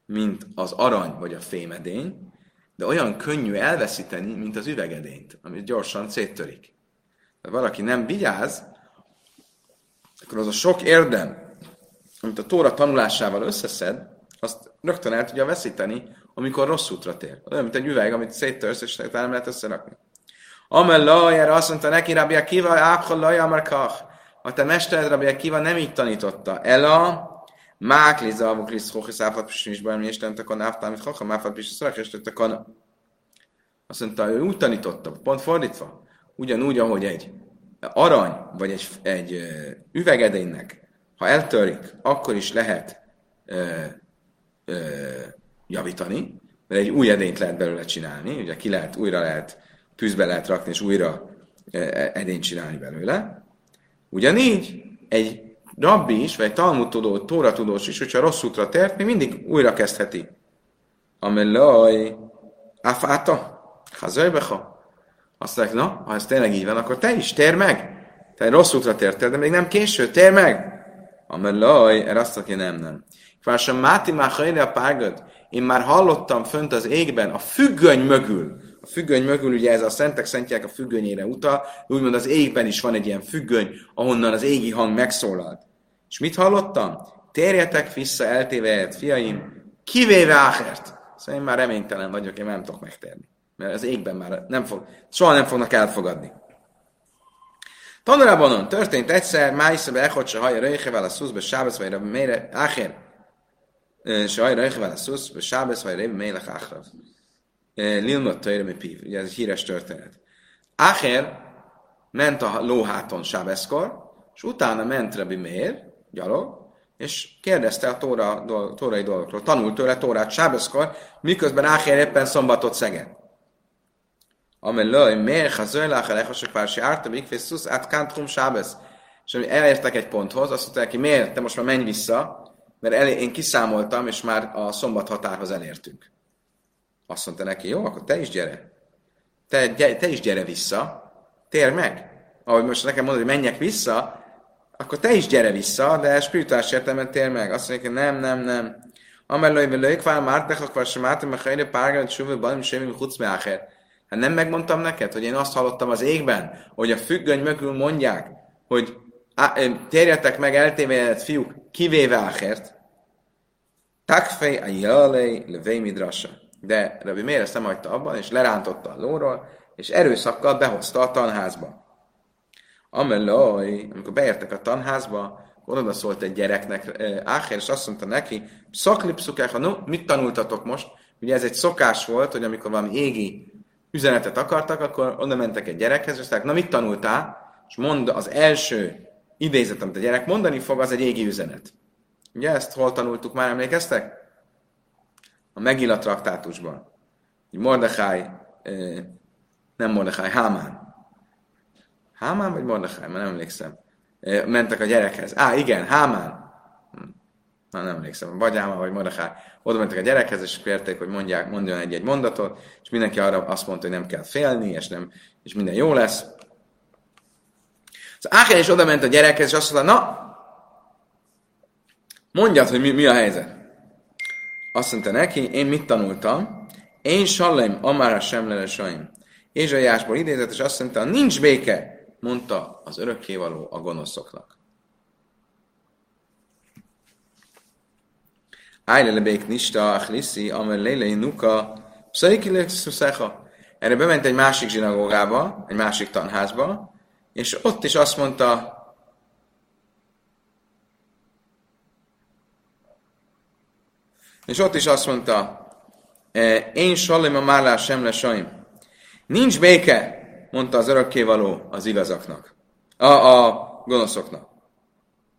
mint az arany vagy a fémedény, de olyan könnyű elveszíteni, mint az üvegedényt, amit gyorsan széttörik. Ha valaki nem vigyáz, akkor az a sok érdem, amit a Tóra tanulásával összeszed, azt rögtön el tudja veszíteni, amikor rossz útra tér. Olyan, mint egy üveg, amit széttörsz, és nem lehet összerakni. Amellaj, erre azt mondta neki, Rabbi Akiva, Ábhallaj, Amarkach. A te mestered, Rabbi Akiva nem így tanította. Ela, Mákli zavuk lisz hochis áfat is bajom, és nem takon áftál, amit hocha, máfat is szarak, és takon. Azt mondta, ő úgy tanította, pont fordítva. Ugyanúgy, ahogy egy arany, vagy egy, egy üvegedénynek, ha eltörik, akkor is lehet ö, ö, javítani, mert egy új edényt lehet belőle csinálni, ugye ki lehet, újra lehet, tűzbe lehet rakni, és újra edényt csinálni belőle. Ugyanígy egy rabbi is, vagy egy Talmud tudó, Tóra tudós is, hogyha rossz útra tért, még mindig újra kezdheti. Amellaj, afáta, hazajbeha. Azt mondják, na, ha ez tényleg így van, akkor te is tér meg. Te rossz útra tértél, de még nem késő, tér meg. Amellaj, erre azt mondja, nem, nem. Fársam Máti már a párgad, én már hallottam fönt az égben, a függöny mögül, a függöny mögül, ugye ez a szentek szentják a függönyére utal, úgymond az égben is van egy ilyen függöny, ahonnan az égi hang megszólalt. És mit hallottam? Térjetek vissza eltévejet, fiaim, kivéve Áhert. Szóval én már reménytelen vagyok, én nem tudok megtérni. Mert az égben már nem fog, soha nem fognak elfogadni. Tanulában történt egyszer, Májszebe Echot se haja röjhevel a szuszbe sábesz vagy mére áhér. Se haja röjhevel a szuszbe sábesz vagy rabbi mélech áhrav. Lilmot Tajra Pív. Ugye ez egy híres történet. Áher ment a lóháton sábeszkor, és utána ment Rabbi Meir, gyalog, és kérdezte a tóra, tórai dolgokról. Tanult tőle tórát sábeszkor, miközben Áher éppen szombatot szegett. Amelőj, miért ha zöjlák a lehosok pársi árta, még szusz, át kantrum sábesz. És elértek egy ponthoz, azt mondta neki, miért, te most már menj vissza, mert elé, én kiszámoltam, és már a szombat határhoz elértünk. Azt mondta neki, jó, akkor te is gyere. Te, te is gyere vissza, tér meg. Ahogy most nekem mondod, hogy menjek vissza, akkor te is gyere vissza, de spirituális értelemben tér meg. Azt mondja, nem, nem, nem. Amelői velők vár már akkor sem átem, a helyre párgán, balim, semmi, Hát nem megmondtam neked, hogy én azt hallottam az égben, hogy a függöny mögül mondják, hogy térjetek meg eltévejedett fiúk, kivéve Áhert. Takfej a jalei levei midrasa. De Rabbi Mér ezt nem hagyta abban, és lerántotta a lóról, és erőszakkal behozta a tanházba. Ameloj, amikor beértek a tanházba, oda szólt egy gyereknek, eh, Áher, és azt mondta neki, szaklipszukák, no, mit tanultatok most? Ugye ez egy szokás volt, hogy amikor valami égi üzenetet akartak, akkor oda mentek egy gyerekhez, és azt na mit tanultál? És mond az első idézet, amit a gyerek mondani fog, az egy égi üzenet. Ugye ezt hol tanultuk már, emlékeztek? a Megilla traktátusban. Mordechai Nem Mordechai, Hámán. Hámán vagy Mordechai? Már nem emlékszem. Mentek a gyerekhez. Á, igen, Hámán. Hm. Na, nem emlékszem. Vagy Hámán, vagy Mordechai. Oda mentek a gyerekhez, és kérték, hogy mondják, mondjon egy-egy mondatot, és mindenki arra azt mondta, hogy nem kell félni, és, nem, és minden jó lesz. Szóval Áhel is oda ment a gyerekhez, és azt mondta, na, mondjad, hogy mi, mi a helyzet. Azt mondta neki, én mit tanultam? Én Sallem, Amára Semlele Saim. Ézsaiásból idézett, és azt mondta, nincs béke, mondta az örökkévaló a gonoszoknak. Ájlele bék nista, achliszi, amel lélei nuka, pszaikilek szuszecha. Erre bement egy másik zsinagógába, egy másik tanházba, és ott is azt mondta, és ott is azt mondta, e, én Salim a Márlás sem lesaim. Nincs béke, mondta az örökkévaló az igazaknak. A, a gonoszoknak.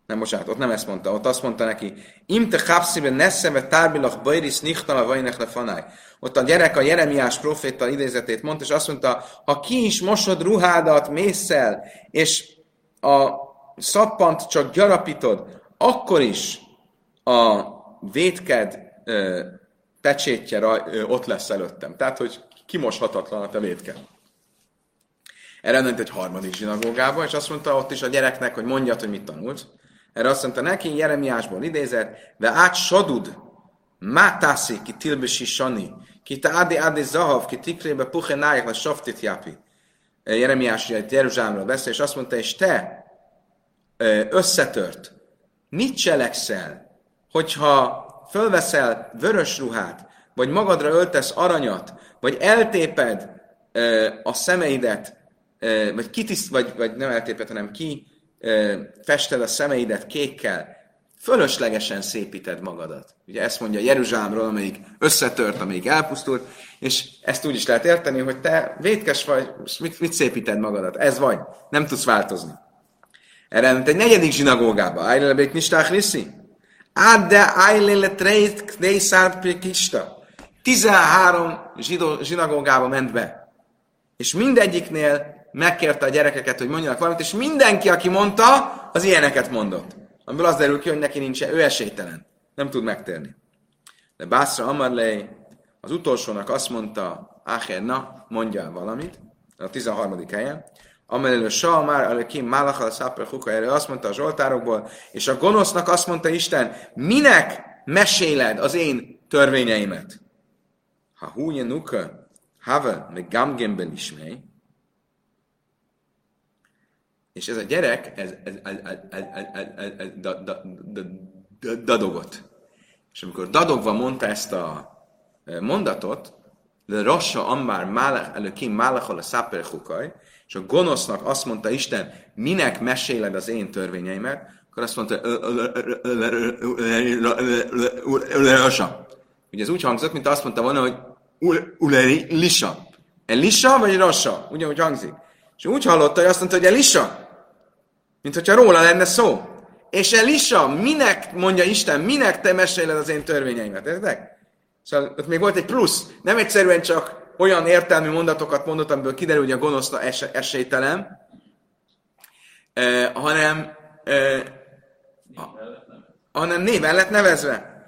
Nem, bocsánat, ott nem ezt mondta, ott azt mondta neki, Imte kapszibe neszeve tárbilach bajris nichtala vajnek lefanáj. Ott a gyerek a Jeremiás proféta idézetét mondta, és azt mondta, ha ki is mosod ruhádat mészel, és a szappant csak gyarapítod, akkor is a vétked pecsétje ott lesz előttem. Tehát, hogy kimoshatatlan a te vétked. Erre ment egy harmadik zsinagógába, és azt mondta ott is a gyereknek, hogy mondjad, hogy mit tanult. Erre azt mondta neki, Jeremiásból idézett, ve át sodud, mátászi ki tilbesi sani, ki te adi adi zahav, ki tikrébe puhe nájak, le softit jápi. Jeremiás egy Jeruzsámról beszél, és azt mondta, és te összetört, mit cselekszel, hogyha fölveszel vörös ruhát, vagy magadra öltesz aranyat, vagy eltéped a szemeidet, vagy kitiszt, vagy, vagy nem eltéped, hanem ki fested a szemeidet kékkel, fölöslegesen szépíted magadat. Ugye ezt mondja Jeruzsámról, amelyik összetört, amelyik elpusztult, és ezt úgy is lehet érteni, hogy te vétkes vagy, mit, mit szépíted magadat? Ez vagy, nem tudsz változni. Erre egy negyedik zsinagógába, Ájlelebék Nistách Riszi. Adde Ájlele Trejt Kdészát Kista. 13 zsinagógába ment be. És mindegyiknél megkérte a gyerekeket, hogy mondjanak valamit, és mindenki, aki mondta, az ilyeneket mondott. Amiből az derül ki, hogy neki nincs, ő esélytelen. Nem tud megtérni. De Bászra Amarley az utolsónak azt mondta, Áher, na, mondja valamit, a 13. helyen, amelelő Sa már Kim Málacha a Száper Huka, erre azt mondta a Zsoltárokból, és a gonosznak azt mondta Isten, minek meséled az én törvényeimet? Ha húje nuka, have me gamgemben ismej, és ez a gyerek, ez, ez, ez, ez, ez, ez, ez, ez da, da, da, da, dadogott. És amikor dadogva mondta ezt a mondatot, de Rassa Ammár Málech előkim Málechol a Száper Hukaj, és a gonosznak azt mondta Isten, minek meséled az én törvényeimet, akkor azt mondta, Rassa. Ugye ez úgy hangzott, mint azt mondta volna, hogy Uleri Lisa. Elisa vagy Rassa? Ugyanúgy hangzik. És úgy hallotta, hogy azt mondta, hogy Elisa mint hogyha róla lenne szó. És Elisa, minek, mondja Isten, minek te meséled az én törvényeimet, értek? Szóval ott még volt egy plusz. Nem egyszerűen csak olyan értelmű mondatokat mondott, amiből kiderül, hogy a gonoszna es- esélytelen, eh, hanem, eh, hanem néven lett nevezve.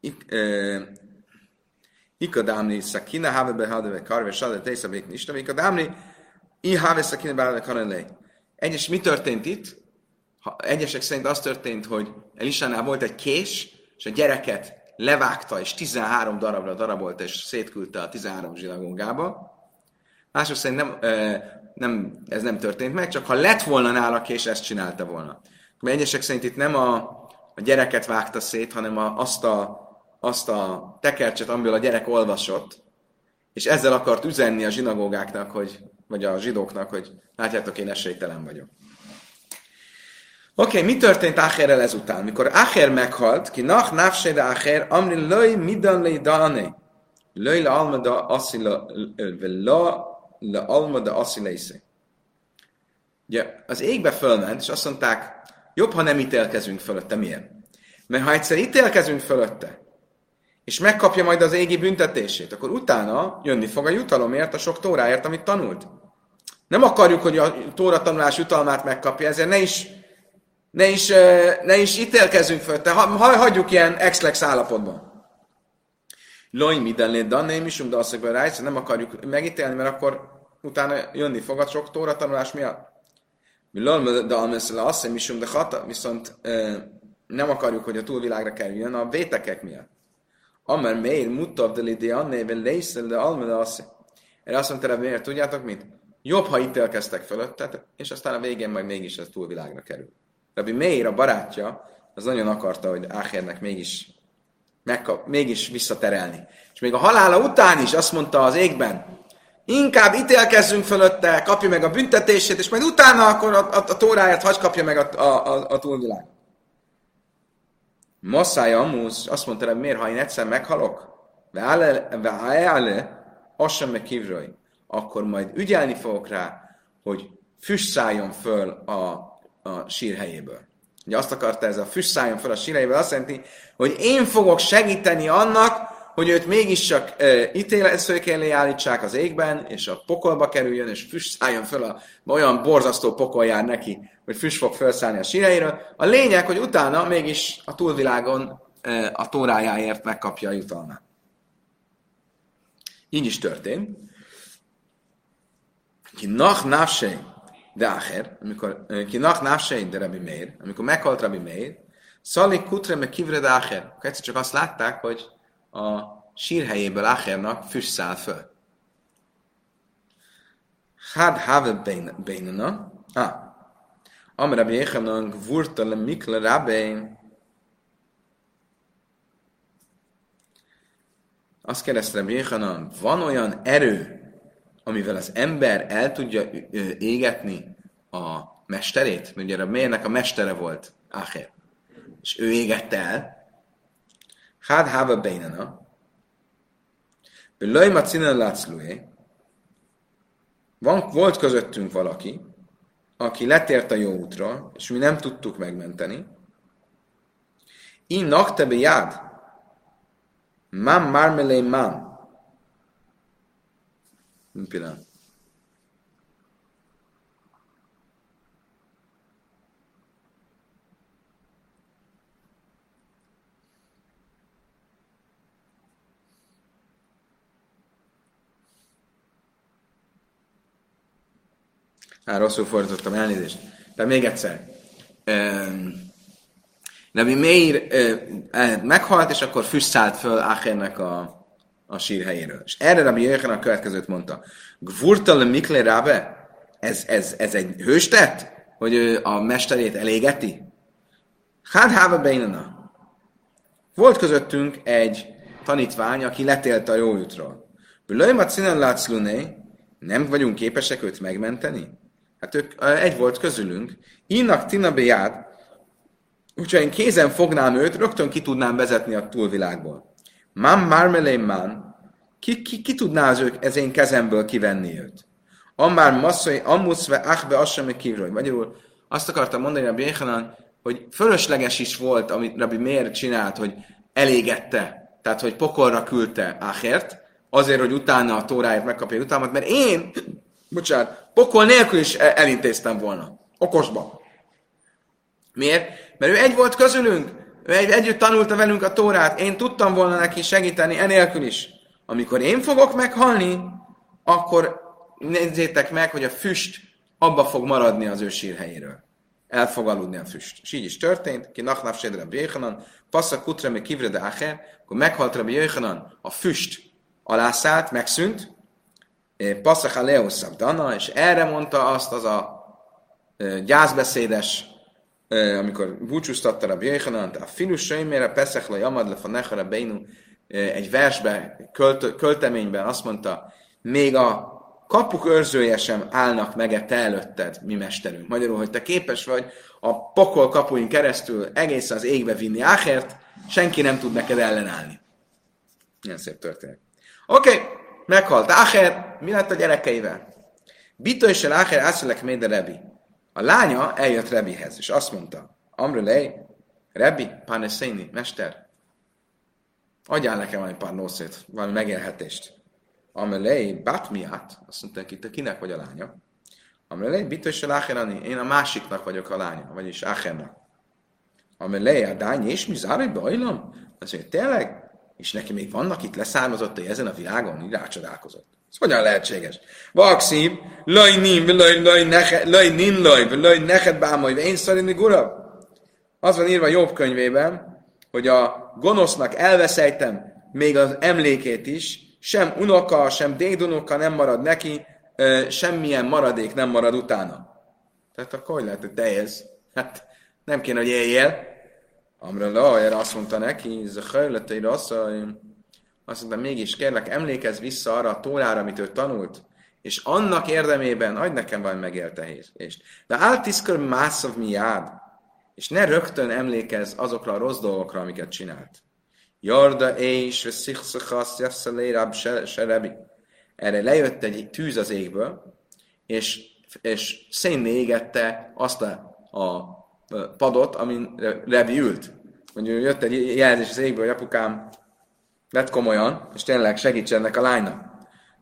Ik, eh, Ikadámni szakina, havebe hadeve karve, sale, tésza, békni, isten, ikadámni, i have szakina, bále, kanelej. Egyes, mi történt itt? Ha, egyesek szerint az történt, hogy Elisánál volt egy kés, és a gyereket levágta, és 13 darabra darabolta, és szétküldte a 13 zsinagógába. Mások szerint nem, nem, ez nem történt meg, csak ha lett volna nála kés, ezt csinálta volna. Mert egyesek szerint itt nem a, a gyereket vágta szét, hanem a, azt, a, azt a tekercset, amiből a gyerek olvasott, és ezzel akart üzenni a zsinagógáknak, hogy, vagy a zsidóknak, hogy látjátok, én esélytelen vagyok. Oké, okay, mi történt Ácherrel ezután? Mikor Ácher meghalt, ki nach nafsede Ácher, amri löj midan lej dane, löj le almada asila, la le almada asileisze. Ugye, az égbe fölment, és azt mondták, jobb, ha nem ítélkezünk fölötte. Miért? Mert ha egyszer ítélkezünk fölötte, és megkapja majd az égi büntetését, akkor utána jönni fog a jutalomért, a sok tóráért, amit tanult. Nem akarjuk, hogy a tóra tanulás jutalmát megkapja, ezért ne is, ne is, ne is ítélkezünk föl, te ha, hagyjuk ilyen ex állapotban. Loj mindenlé danné is, de azt mondja, nem akarjuk megítélni, mert akkor utána jönni fog a sok tóra tanulás miatt. Milon, de almeszele azt misum, de hata, viszont nem akarjuk, hogy a túlvilágra kerüljön a vétekek miatt. Amer mér mutav de lidi annével lészel, de almele azt. Erre azt mondta, miért tudjátok mit? Jobb, ha ítélkeztek fölöttet, és aztán a végén majd mégis ez túlvilágra kerül. Rabbi Meir, a barátja, az nagyon akarta, hogy Áhernek mégis, megkap, mégis visszaterelni. És még a halála után is azt mondta az égben, inkább ítélkezzünk fölötte, kapja meg a büntetését, és majd utána akkor a, a, a tóráját hagy kapja meg a, a, a, a túlvilág. Masszája Amusz azt mondta, hogy miért, ha én egyszer meghalok, veále, azt sem meg kívülről, akkor majd ügyelni fogok rá, hogy füst szálljon föl a, a sírhelyéből. Ugye azt akarta ez a füst szálljon föl a sírhelyéből, azt jelenti, hogy én fogok segíteni annak, hogy őt mégiscsak e, ítéletszők elé állítsák az égben, és a pokolba kerüljön, és füst szálljon föl, a, olyan borzasztó pokol jár neki, hogy füst fog felszállni a síreiről. A lényeg, hogy utána mégis a túlvilágon e, a tórájáért megkapja a jutalmát. Így is történt. Ki nach de acher, amikor ki nach nafsei de Rabbi Meir, amikor meghalt Rabbi Meir, szalik kutre me kivre de. Akkor egyszer csak azt látták, hogy a sírhelyéből Achernak füst száll föl. Had have beinana. Ah. Am Rabbi Yechanan gvurta le mikle rabbein. Azt kérdezte Rabbi Yechanan, van olyan erő, amivel az ember el tudja égetni a mesterét? Ugye a mérnek a mestere volt, Acher. És ő égette el. Hád háva beinana. Lőj macinen látszlújé. Van, volt közöttünk valaki, aki letért a jó útra, és mi nem tudtuk megmenteni. Én naktebe jád. Mam marmelé mam. Pillanat. Á, rosszul fordítottam, elnézést. De még egyszer. Nebi Meir uh, meghalt, és akkor füst szállt föl Áchernek a, a sírhelyéről. És erre Rabbi Jöjjön a következőt mondta. Gvurtal Mikle Rabe? Ez, ez, ez egy hőstett? Hogy ő a mesterét elégeti? Hát háva beinana. Volt közöttünk egy tanítvány, aki letélt a jó útról. Lőjmat színen látsz nem vagyunk képesek őt megmenteni? Hát ők egy volt közülünk. Innak Tina Bejád, úgyhogy én kézen fognám őt, rögtön ki tudnám vezetni a túlvilágból. Mam marmelé man, ki, ki, ki tudná az ők ez én kezemből kivenni őt? Ammár masszai, ammuszve, achbe, assame kívül. Magyarul azt akartam mondani a Béhanan, hogy fölösleges is volt, amit Rabbi miért csinált, hogy elégette, tehát hogy pokolra küldte Áhért, azért, hogy utána a tóráért megkapja utámat, mert én bocsánat, pokol nélkül is elintéztem volna. Okosba. Miért? Mert ő egy volt közülünk, ő egy, együtt tanulta velünk a Tórát, én tudtam volna neki segíteni enélkül is. Amikor én fogok meghalni, akkor nézzétek meg, hogy a füst abba fog maradni az ő sírhelyéről. El fog aludni a füst. És így is történt, ki nachnaf sedre Béhanan, passza kutre me kivre de acher, akkor meghalt Rabbi Jöjhanan, a füst alászállt, megszűnt, Passzach Aleuszab Dana, és erre mondta azt az a gyászbeszédes, amikor búcsúztatta a Bjöjhanant, a filus söjmére, Peszech le jamad le fanechara beinu, egy versbe, költ, költeményben azt mondta, még a kapuk őrzője sem állnak meg te előtted, mi mesterünk. Magyarul, hogy te képes vagy a pokol kapuin keresztül egészen az égbe vinni Áhert, senki nem tud neked ellenállni. Ilyen szép történet. Oké, okay. Meghalt Áher, mi lett a gyerekeivel? Bito és Áher ászolek méde Rebi. A lánya eljött Rebihez, és azt mondta, Amrulej, Rebi, Paneszeini, mester, adjál nekem valami pár nószét, valami megélhetést. Amelé, Batmiát, azt mondta neki, te kinek vagy a lánya? Amelé, Bitős Lácherani, én a másiknak vagyok a lánya, vagyis Áchernak. Amelé, a dány és mi zárj bajlom? Azt mondja, tényleg? És neki még vannak itt leszármazottai ezen a világon? Így rácsodálkozott. Ez hogyan lehetséges? Vakszív, laj nim, laj, laj, nehe, laj nin, laj, laj, neked bámolj, én szerint gura. Az van írva Jobb könyvében, hogy a gonosznak elveszejtem még az emlékét is, sem unoka, sem dédunoka nem marad neki, semmilyen maradék nem marad utána. Tehát akkor hogy lehet, hogy te élsz? Hát nem kéne, hogy éljél. Amra la, erre azt mondta neki, ez a hajleteire azt azt mondta, mégis kérlek, emlékezz vissza arra a tórára, amit ő tanult, és annak érdemében adj nekem valami megéltetést. De áltiszkör mászav miád, és ne rögtön emlékezz azokra a rossz dolgokra, amiket csinált. Jarda és szichszachasz jasszaléráb serebi. Erre lejött egy tűz az égből, és, és szénné égette azt a, a padot, amin Rebi ült. Mondjuk jött egy jelzés az égből, hogy apukám vett komolyan, és tényleg segítsenek a lánynak.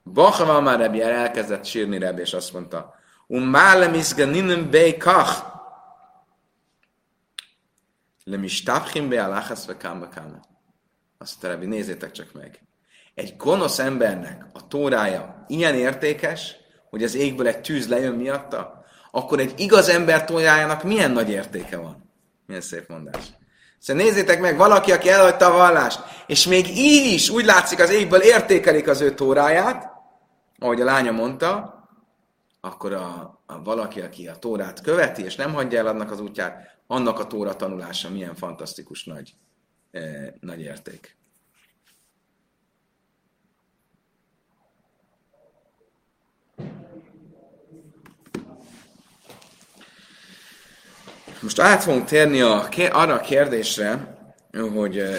Bacha van már Rebi, elkezdett sírni Rebi, és azt mondta, um málem izge ninem bei kach, le mi stápchim be aláchasz ve kámba kámba. Azt mondta nézzétek csak meg. Egy gonosz embernek a tórája ilyen értékes, hogy az égből egy tűz lejön miatta, akkor egy igaz ember tórájának milyen nagy értéke van. Milyen szép mondás. Szóval nézzétek meg, valaki, aki elhagyta a vallást, és még így is úgy látszik az égből értékelik az ő tóráját, ahogy a lánya mondta, akkor a, a valaki, aki a tórát követi, és nem hagyja el annak az útját, annak a tóra tanulása milyen fantasztikus nagy, eh, nagy érték. Most át fogunk térni a, arra a kérdésre, hogy uh,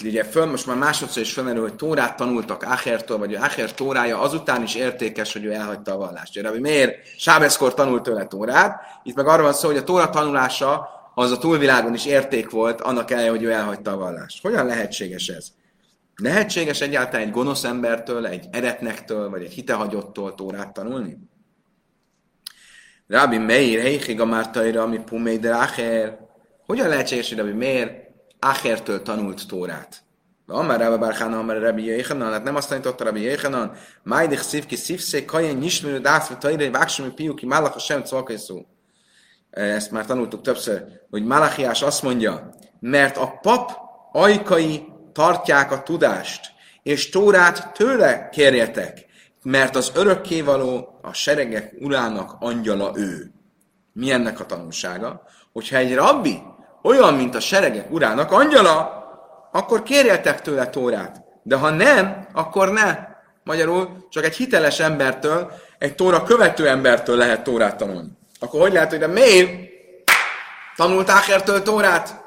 itt ugye föl, most már másodszor is felmerül, hogy Tórát tanultak Áhertől, vagy Áher Tórája azután is értékes, hogy ő elhagyta a vallást. Ugye, miért Sábeszkor tanult tőle Tórát? Itt meg arról van szó, hogy a Tóra tanulása az a túlvilágon is érték volt, annak ellenére, hogy ő elhagyta a vallást. Hogyan lehetséges ez? Lehetséges egyáltalán egy gonosz embertől, egy eretnektől, vagy egy hitehagyottól Tórát tanulni? Rabbi Meir, Heichig a Mártaira, ami Pumei de Acher. Hogyan lehetséges, hogy Rabbi Meir Achertől tanult Tórát? Amár Rabbi Barchana, Amár Rabbi Jéhanan, hát nem azt tanította Rabbi Jéhanan, Májdich szívki szívszé, kajen nyismerő dászve tajra, váksumi piuki, Málach a sem szó. Ezt már tanultuk többször, hogy Malachiás azt mondja, mert a pap ajkai tartják a tudást, és Tórát tőle kérjetek, mert az örökkévaló a seregek urának angyala ő. Mi ennek a tanulsága? Hogyha egy rabbi olyan, mint a seregek urának angyala, akkor kérjetek tőle Tórát. De ha nem, akkor ne. Magyarul csak egy hiteles embertől, egy Tóra követő embertől lehet Tórát tanulni. Akkor hogy lehet, hogy de miért tanult Ákertől Tórát?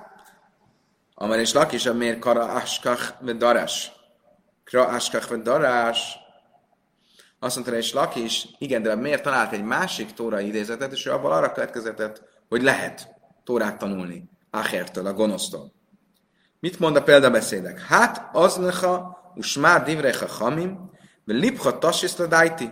Amar és Lakis, miért kara askach darás. Kra askach darás. Azt mondta és Laki is, igen, de miért talált egy másik tóra idézetet, és ő abban arra következetett, hogy lehet tórát tanulni Achertől, a gonosztól. Mit mond a példabeszédek? Hát az neha, usmár divrecha hamim, ve lipcha tasiszla dajti.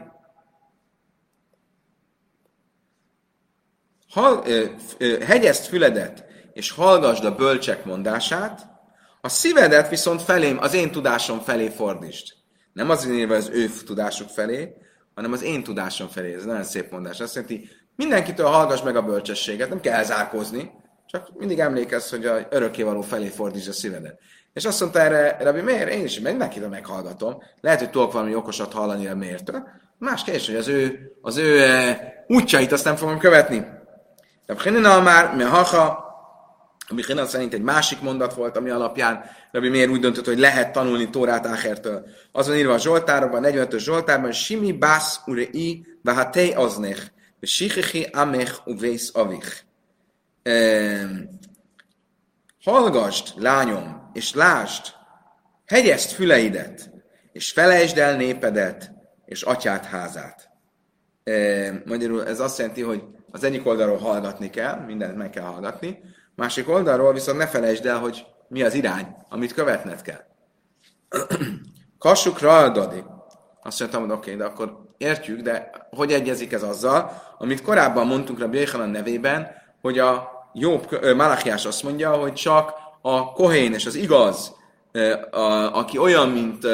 Hal, ö, ö, hegyezd füledet, és hallgasd a bölcsek mondását, a szívedet viszont felém, az én tudásom felé fordítsd. Nem az írva az ő tudásuk felé, hanem az én tudásom felé. Ez nagyon szép mondás. Azt jelenti, mindenkitől hallgass meg a bölcsességet, nem kell elzárkózni, csak mindig emlékezz, hogy a örökkévaló felé fordítsd a szívedet. És azt mondta erre, Rabbi, miért? Én is mindenkitől meghallgatom. Lehet, hogy tudok valami okosat hallani a miértől. Más kérdés, hogy az ő, az ő e, útjait azt nem fogom követni. De már, mi haha, Hinan szerint egy másik mondat volt, ami alapján Rabbi miért úgy döntött, hogy lehet tanulni Tórát Áhertől. Az van írva a Zsoltárban, a 45-ös Zsoltárban, Simi bász urei, vahatei aznech, sichichi amech uvész avich. Hallgast, lányom, és lásd, hegyezd füleidet, és felejtsd el népedet, és atyát házát. E, magyarul ez azt jelenti, hogy az egyik oldalról hallgatni kell, mindent meg kell hallgatni, Másik oldalról viszont ne felejtsd el, hogy mi az irány, amit követned kell. Kassuk raadadi. Azt mondtam, hogy oké, okay, de akkor értjük, de hogy egyezik ez azzal, amit korábban mondtunk Rabbi Yechanan nevében, hogy a Jobb, Malachiás azt mondja, hogy csak a kohén és az igaz, aki olyan, mint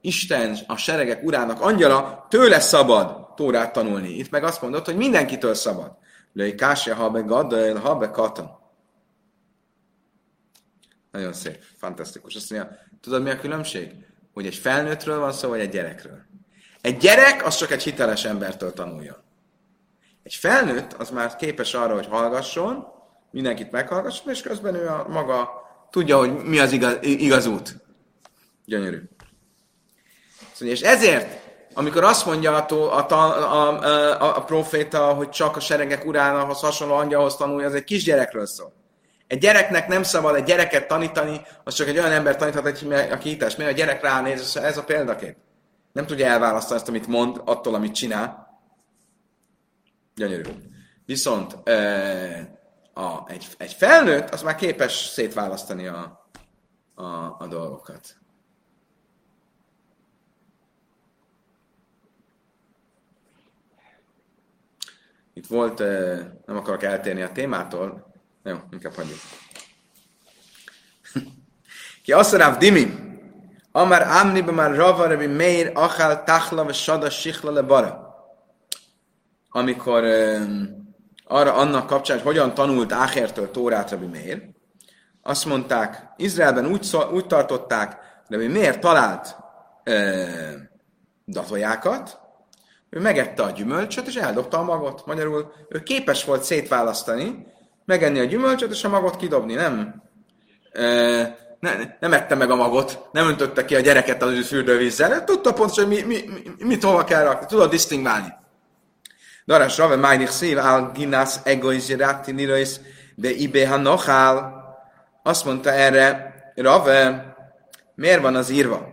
Isten, a seregek urának angyala, tőle szabad Tórát tanulni. Itt meg azt mondod, hogy mindenkitől szabad. Löj kásja, ha be gadol, ha be katon. Nagyon szép, fantasztikus. Azt mondja, tudod mi a különbség? Hogy egy felnőttről van szó, vagy egy gyerekről. Egy gyerek, az csak egy hiteles embertől tanuljon. Egy felnőtt, az már képes arra, hogy hallgasson, mindenkit meghallgasson, és közben ő a maga tudja, hogy mi az igaz, igaz út. Gyönyörű. Szóval, és ezért, amikor azt mondja a, a, a, a, a proféta, hogy csak a seregek urának hasonló angyalhoz tanulja, az egy kisgyerekről szól. Egy gyereknek nem szabad egy gyereket tanítani, az csak egy olyan ember taníthat, aki hites. Mert a gyerek ránéz, ez a példakép. Nem tudja elválasztani azt, amit mond, attól, amit csinál. Gyönyörű. Viszont a, egy, egy felnőtt, az már képes szétválasztani a, a, a dolgokat. Itt volt, nem akarok eltérni a témától, jó, inkább hagyjuk. Ki azt Dimi, Amar Amni már Rava Rabbi Meir Achal Tachla ve Sada Sichla le Bara. Amikor arra annak kapcsán, hogy hogyan tanult Áhertől Tórát Rabbi Meir, azt mondták, Izraelben úgy, úgy tartották, Rabbi Meir talált e, datojákat, ő megette a gyümölcsöt, és eldobta a magot. Magyarul ő képes volt szétválasztani, megenni a gyümölcsöt, és a magot kidobni, nem? E, ne, nem ette meg a magot, nem öntötte ki a gyereket az fürdővízzel, tudta pontosan, hogy mi, mi, mi, mit hova kell rakni, tudod disztingválni. Daras Rave Májnik Szív áll Ginász egoizirati nirois de ibe hanochál. Azt mondta erre, Rave, miért van az írva,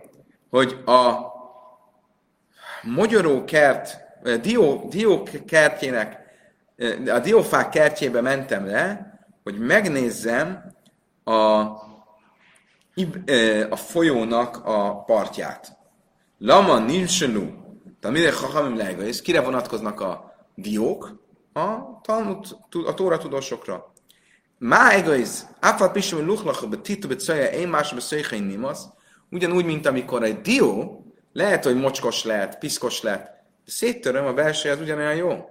hogy a mogyoró kert, dió, dió kertjének, a diófák kertjébe mentem le, hogy megnézzem a, a folyónak a partját. Lama ninsenu, tamire chachamim lega, és kire vonatkoznak a diók a, Talmud, a Tóra tudósokra. Má egész, áfal pisim luchlach, be titu be caja, én más be nimasz, ugyanúgy, mint amikor egy dió, lehet, hogy mocskos lehet, piszkos lehet, de széttöröm a belső, az ugyanolyan jó.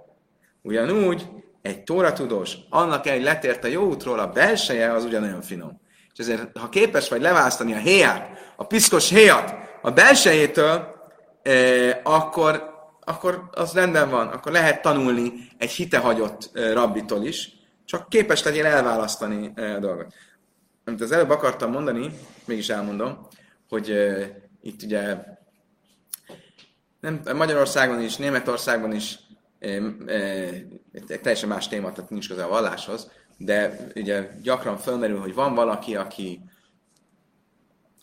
Ugyanúgy egy tudós, annak egy letért a jó útról, a belseje az ugyanolyan finom. És ezért, ha képes vagy leválasztani a héját, a piszkos héjat a belsejétől, eh, akkor akkor az rendben van, akkor lehet tanulni egy hitehagyott rabbitól is, csak képes legyél elválasztani a dolgot. Amit az előbb akartam mondani, mégis elmondom, hogy itt ugye nem, Magyarországon is, Németországban is uh, teljesen más téma, tehát nincs köze a valláshoz, de ugye gyakran felmerül, hogy van valaki, aki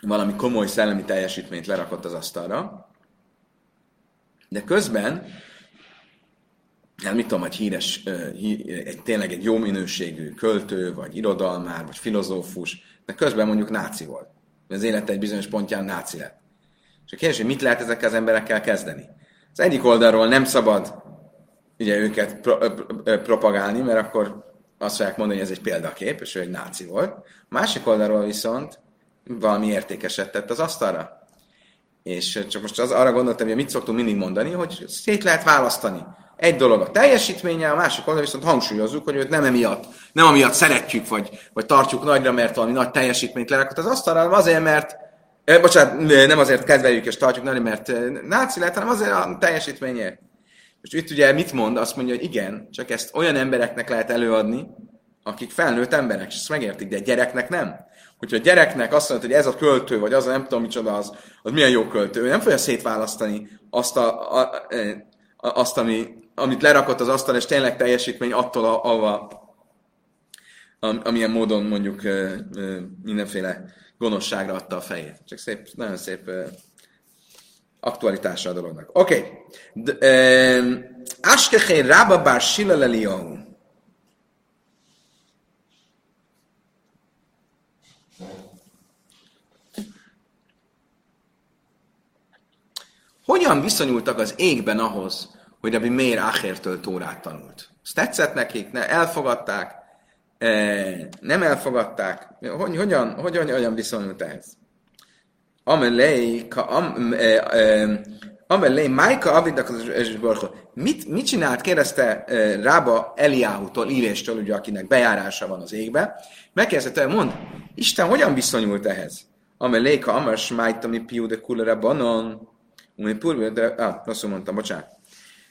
valami komoly szellemi teljesítményt lerakott az asztalra, de közben, hát mit tudom, egy híres, egy, tényleg egy jó minőségű költő, vagy irodalmár, vagy filozófus, de közben mondjuk náci volt. Az élete egy bizonyos pontján náci lett. És a kérdés, hogy mit lehet ezekkel az emberekkel kezdeni? Az egyik oldalról nem szabad ugye őket pro- propagálni, mert akkor azt fogják mondani, hogy ez egy példakép, és ő egy náci volt. A másik oldalról viszont valami értékeset tett az asztalra. És csak most az, arra gondoltam, hogy mit szoktunk mindig mondani, hogy szét lehet választani. Egy dolog a teljesítménye, a másik oldalon viszont hangsúlyozzuk, hogy őt nem emiatt, nem amiatt szeretjük, vagy, vagy tartjuk nagyra, mert valami nagy teljesítményt lerakott az asztalra, hanem azért, mert eh, bocsánat, nem azért kedveljük és tartjuk nagyra, mert náci lett, hanem azért a teljesítményért. És itt ugye mit mond? Azt mondja, hogy igen, csak ezt olyan embereknek lehet előadni, akik felnőtt emberek, és ezt megértik, de gyereknek nem hogyha a gyereknek azt mondod, hogy ez a költő, vagy az a nem tudom micsoda az, az milyen jó költő, ő nem fogja szétválasztani azt, a, a, a, azt ami, amit lerakott az asztal, és tényleg teljesítmény attól, a, a, a, amilyen módon mondjuk mindenféle gonoszságra adta a fejét. Csak szép, nagyon szép aktualitása a dolognak. Oké. Okay. Askechén rába bár. Hogyan viszonyultak az égben ahhoz, hogy Rabbi Meir Achertől Tórát tanult? Ezt tetszett nekik, ne, elfogadták, e, nem elfogadták. Hogy, hogyan, hogyan, hogyan viszonyult ehhez? Amelé, e, e, amelé, Májka Avidak mit, mit csinált, kérdezte Rába Eliáhutól, íréstől, ugye, akinek bejárása van az égbe. Megkérdezte, mond, Isten hogyan viszonyult ehhez? Amelé, ka amar smájta mi piú de kulere banon, purva, de, ah, rosszul mondtam, bocsánat.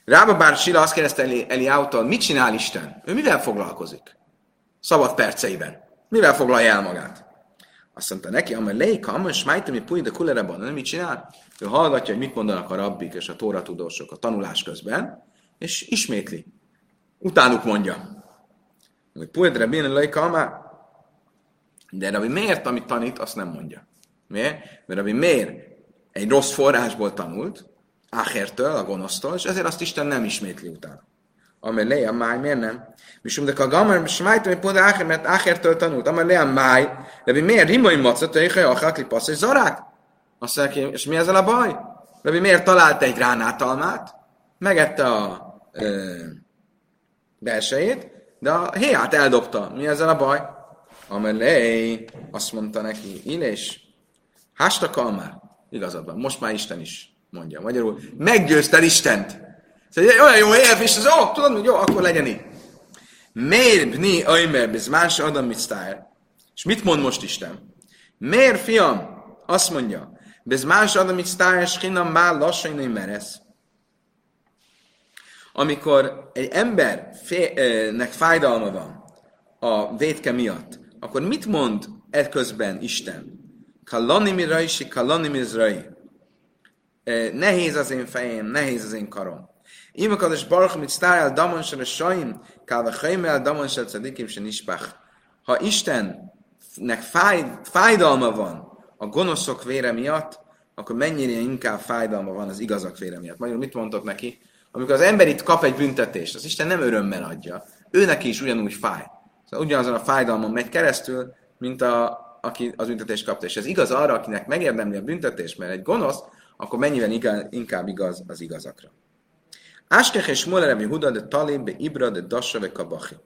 Rába bár Sila azt kérdezte Eli, Eliáhutól, mit csinál Isten? Ő mivel foglalkozik? Szabad perceiben. Mivel foglalja el magát? Azt mondta neki, amely leika, amely smájtam, hogy púj, de kulereban, nem mit csinál? Ő hallgatja, hogy mit mondanak a rabbik és a tóratudósok a tanulás közben, és ismétli. Utánuk mondja. Hogy púj, de bén leika, amely... De Rabbi miért, amit tanít, azt nem mondja. Miért? Mert Rabbi miért egy rossz forrásból tanult, Áhertől, a gonosztól, és ezért azt Isten nem ismétli utána. Amely leja máj, miért nem? Misum de kagamar, smájtom, hogy pont Áher, mert Áhertől tanult. Amely leja máj, de miért rimai macot, hogy a hakli passz, és zarák? Azt mondja, és mi ezzel a baj? Levi miért talált egy gránátalmát, megette a ö, belsejét, de a héját eldobta. Mi ezzel a baj? Amelé, azt mondta neki, Ilés, hásta már. Igazad van, most már Isten is mondja. Magyarul, meggyőzted Istent. Szóval olyan jó érv, és az, ó, tudod, hogy jó, akkor legyen így. Miért bni ajmer biz más adam mit? És mit mond most Isten? Miért, fiam? Azt mondja, bez más adam mit sztár, és hinam már lassan nem meresz. Amikor egy embernek fájdalma van a védke miatt, akkor mit mond ekközben Isten? Kalani rajsi, kalani zrai. Nehéz az én fejem, nehéz az én karom. Ima kadosh baruch mit sztár el damon se saim, kálva chaim el damon se cadikim se nispach. Ha Istennek fáj, fájdalma van a gonoszok vére miatt, akkor mennyire inkább fájdalma van az igazak vére miatt. Magyarul mit mondtok neki? Amikor az ember itt kap egy büntetést, az Isten nem örömmel adja. Ő neki is ugyanúgy fáj. Szóval ugyanazon a fájdalmon megy keresztül, mint a, aki az büntetést kapta. És ez igaz arra, akinek megérdemli a büntetést, mert egy gonosz, akkor mennyivel inkább igaz az igazakra. Áskech és Smuel Rabbi Huda de Talib be Ibra de Dassa ve Kabachi.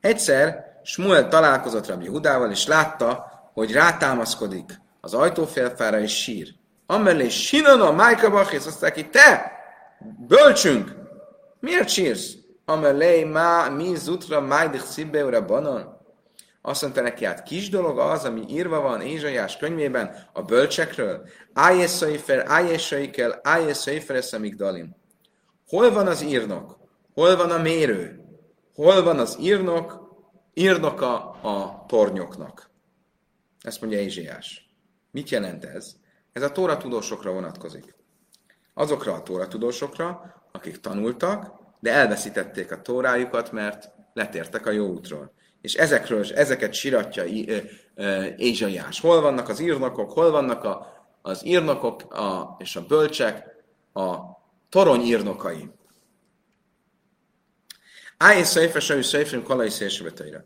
Egyszer Smuel találkozott Rabbi Hudával, és látta, hogy rátámaszkodik az ajtófélfára, és sír. Amelé Sinana Májka Bachis, azt neki, te, bölcsünk, miért sírsz? Amelé má mi zutra májdich szibbe banon. Azt mondta neki, hát kis dolog az, ami írva van Ézsaiás könyvében a bölcsekről. Ájés Szaifer, Ájés Saikel, Ájés Szaifer Dalim. Hol van az írnok? Hol van a mérő? Hol van az írnok? Írnoka a tornyoknak. Ezt mondja Ézsiás. Mit jelent ez? Ez a tóra tudósokra vonatkozik. Azokra a tóra tudósokra, akik tanultak, de elveszítették a tórájukat, mert letértek a jó útról. És ezekről, ezeket siratja Ézsaiás. Hol vannak az írnokok, hol vannak a, az írnokok a, és a bölcsek, a torony írnokai. Áj széfe, sajű széfrim, kalai szélsőbeteire.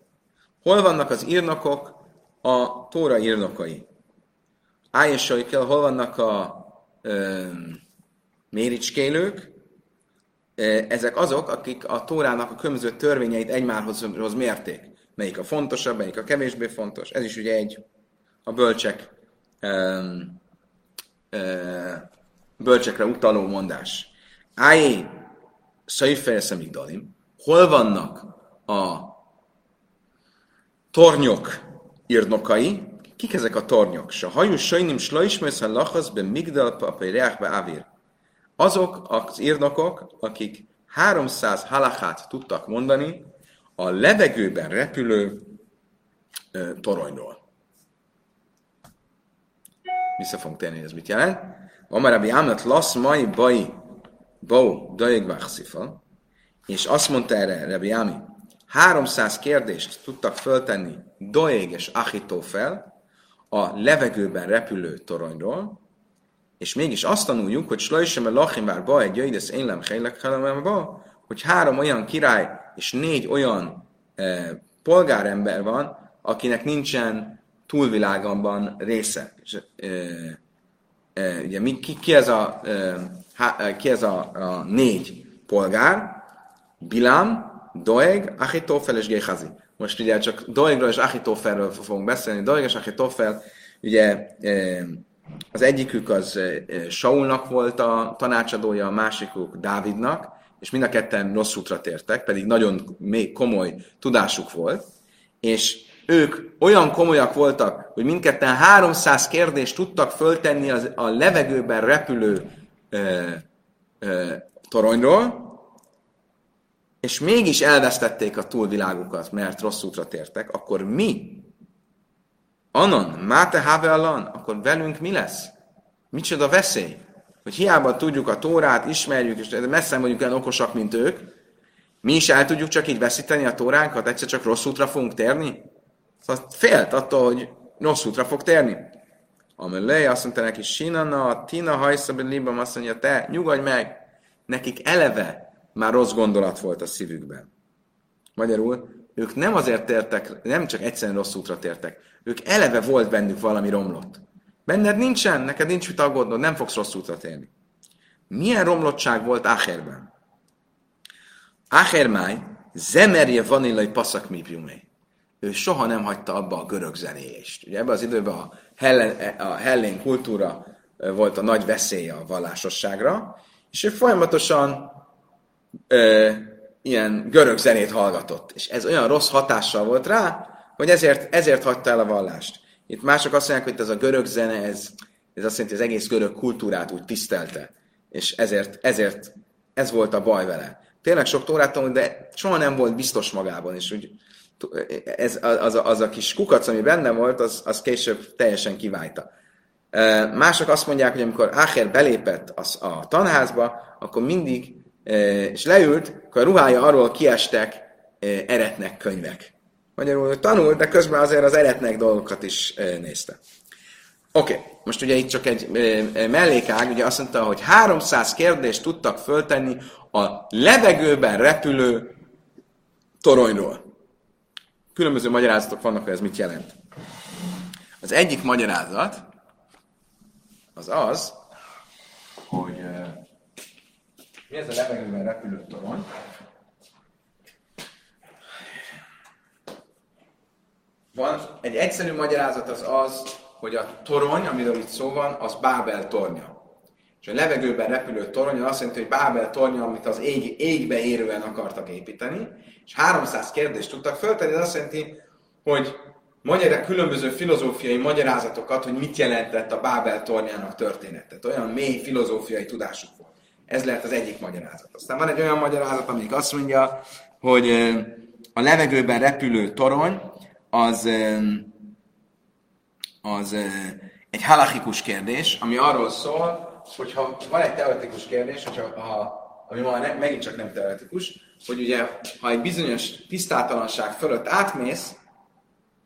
Hol vannak az írnokok, a tóra írnokai? Áj kell, hol vannak a ö, méricskélők? Ezek azok, akik a tórának a különböző törvényeit egymáshoz mérték. Melyik a fontosabb, melyik a kevésbé fontos. Ez is ugye egy a bölcsek ö, ö, bölcsekre utaló mondás. Ájé, Szaifer Dalim, hol vannak a tornyok írnokai, kik ezek a tornyok? Se hajú sajnim slajsmész a lachasz be migdal papéreák be avir. Azok az írnokok, akik 300 halachát tudtak mondani a levegőben repülő toronyról. Vissza fogunk tenni, ez mit jelent. Amarabi Ámlet lasz mai bai Bó, Daig és azt mondta erre Rebi Ami, 300 kérdést tudtak föltenni Doeg és fel a levegőben repülő toronyról, és mégis azt tanuljuk, hogy Slajsem Lachim vár ba egy jöjdes én nem helylek hogy három olyan király és négy olyan e, polgárember van, akinek nincsen túlvilágamban része. És, e, ugye mi, ki, ki, ez a, há, ki ez a, a négy polgár? Bilám, Doeg, Achitofel és Géhazi. Most ugye csak Doegről és Achitofelről fogunk beszélni. Doeg és Achitofel, ugye az egyikük az Saulnak volt a tanácsadója, a másikuk Dávidnak, és mind a ketten rossz útra tértek, pedig nagyon még komoly tudásuk volt, és ők olyan komolyak voltak, hogy mindketten 300 kérdést tudtak föltenni az, a levegőben repülő ö, ö, toronyról, és mégis elvesztették a túlvilágukat, mert rossz útra tértek, akkor mi? Anon, máte havelan, akkor velünk mi lesz? Micsoda veszély? Hogy hiába tudjuk a tórát, ismerjük, és messze vagyunk olyan okosak, mint ők, mi is el tudjuk csak így veszíteni a tóránkat, egyszer csak rossz útra fogunk térni? Szóval félt attól, hogy rossz útra fog térni. Amelé azt mondta neki, Sinana, Tina hajszabin libam, azt mondja, te nyugodj meg, nekik eleve már rossz gondolat volt a szívükben. Magyarul, ők nem azért tértek, nem csak egyszerűen rossz útra tértek, ők eleve volt bennük valami romlott. Benned nincsen, neked nincs mit aggódnod, nem fogsz rossz útra térni. Milyen romlottság volt Áherben? Áhermáj, zemerje vanillai paszak mipjumé. Ő soha nem hagyta abba a görög zenélést. Ugye ebben az időben a, hellen, a hellén kultúra volt a nagy veszélye a vallásosságra, és ő folyamatosan ö, ilyen görög zenét hallgatott. És ez olyan rossz hatással volt rá, hogy ezért, ezért hagyta el a vallást. Itt mások azt mondják, hogy ez a görög zene, ez, ez azt jelenti, hogy az egész görög kultúrát úgy tisztelte. És ezért, ezért ez volt a baj vele. Tényleg sok tórát tanult, de soha nem volt biztos magában, és úgy ez, az, a, az a kis kukac, ami benne volt, az, az később teljesen kiválta. Mások azt mondják, hogy amikor Ácher belépett az, a tanházba, akkor mindig, és leült, akkor a ruhája arról kiestek eretnek könyvek. Magyarul tanult, de közben azért az eretnek dolgokat is nézte. Oké, okay. most ugye itt csak egy mellékág, ugye azt mondta, hogy 300 kérdést tudtak föltenni a levegőben repülő toronyról. Különböző magyarázatok vannak, hogy ez mit jelent. Az egyik magyarázat az az, hogy mi ez a levegőben repülő torony, Van egy egyszerű magyarázat az az, hogy a torony, amiről itt szó van, az Bábel tornya. És a levegőben repülő torony azt jelenti, hogy Bábel tornya, amit az ég, égbe érően akartak építeni, és 300 kérdést tudtak föltenni, ez azt jelenti, hogy magyar, különböző filozófiai magyarázatokat, hogy mit jelentett a Bábel tornyának történetet. Olyan mély filozófiai tudásuk volt. Ez lehet az egyik magyarázat. Aztán van egy olyan magyarázat, amelyik azt mondja, hogy a levegőben repülő torony, az, az egy halachikus kérdés, ami arról szól, hogyha van egy teoretikus kérdés, hogyha, ha, ami ma megint csak nem teoretikus, hogy ugye, ha egy bizonyos tisztátalanság fölött átmész,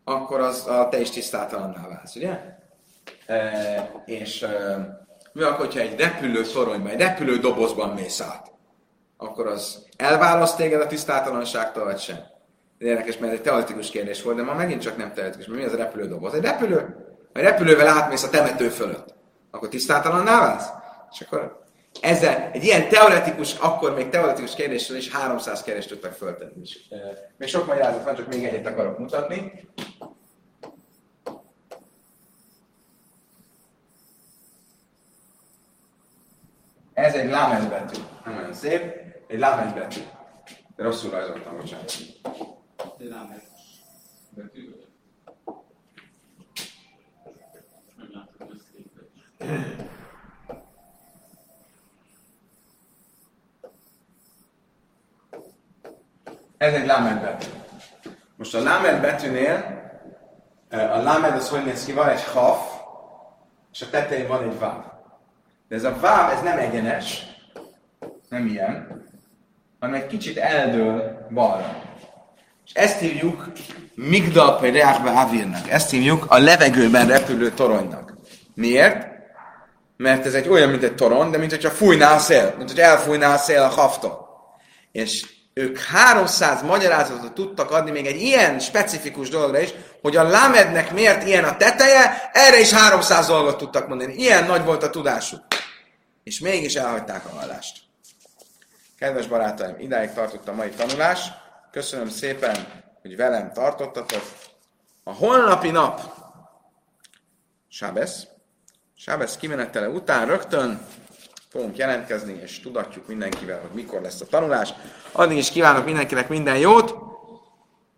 akkor az a te is tisztátalanná válsz, ugye? E, és e, mi akkor, hogyha egy repülő toronyban, egy repülő dobozban mész át, akkor az elválaszt téged a tisztátalanságtól, vagy sem? Érdekes, mert egy teoretikus kérdés volt, de ma megint csak nem teoretikus, mert mi az a repülődoboz? Egy repülő. Egy repülővel átmész a temető fölött, akkor tisztátalanná válsz? És akkor ezzel, egy ilyen teoretikus, akkor még teoretikus kérdéssel is 300 kérdést tudtak föltenni. És, e, még sok magyarázat van, csak még egyet akarok mutatni. Ez egy lámez betű. Nem olyan szép. Egy lámez betű. De rosszul rajzoltam, bocsánat. Betű. Ez egy lámed betű. Most a lámed betűnél a lámed az hogy néz ki? Van egy haf, és a tetején van egy váv. De ez a váv, ez nem egyenes, nem ilyen, hanem egy kicsit eldől balra. És ezt hívjuk migdal reachbe avirnak. Ezt hívjuk a levegőben repülő toronynak. Miért? Mert ez egy olyan, mint egy toron, de mint hogyha fújná a szél, mint hogy elfújná a szél a haftól. És ők 300 magyarázatot tudtak adni még egy ilyen specifikus dologra is, hogy a lámednek miért ilyen a teteje, erre is 300 dolgot tudtak mondani. Ilyen nagy volt a tudásuk. És mégis elhagyták a hallást. Kedves barátaim, idáig tartott a mai tanulás. Köszönöm szépen, hogy velem tartottatok. A holnapi nap, Sábesz, Sábesz kimenetele után rögtön fogunk jelentkezni, és tudatjuk mindenkivel, hogy mikor lesz a tanulás. Addig is kívánok mindenkinek minden jót.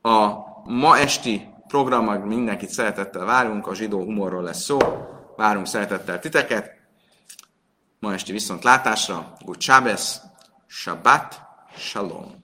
A ma esti programmal mindenkit szeretettel várunk, a zsidó humorról lesz szó. Várunk szeretettel titeket. Ma esti viszont látásra. Good Shabbos, Shabbat, Shalom.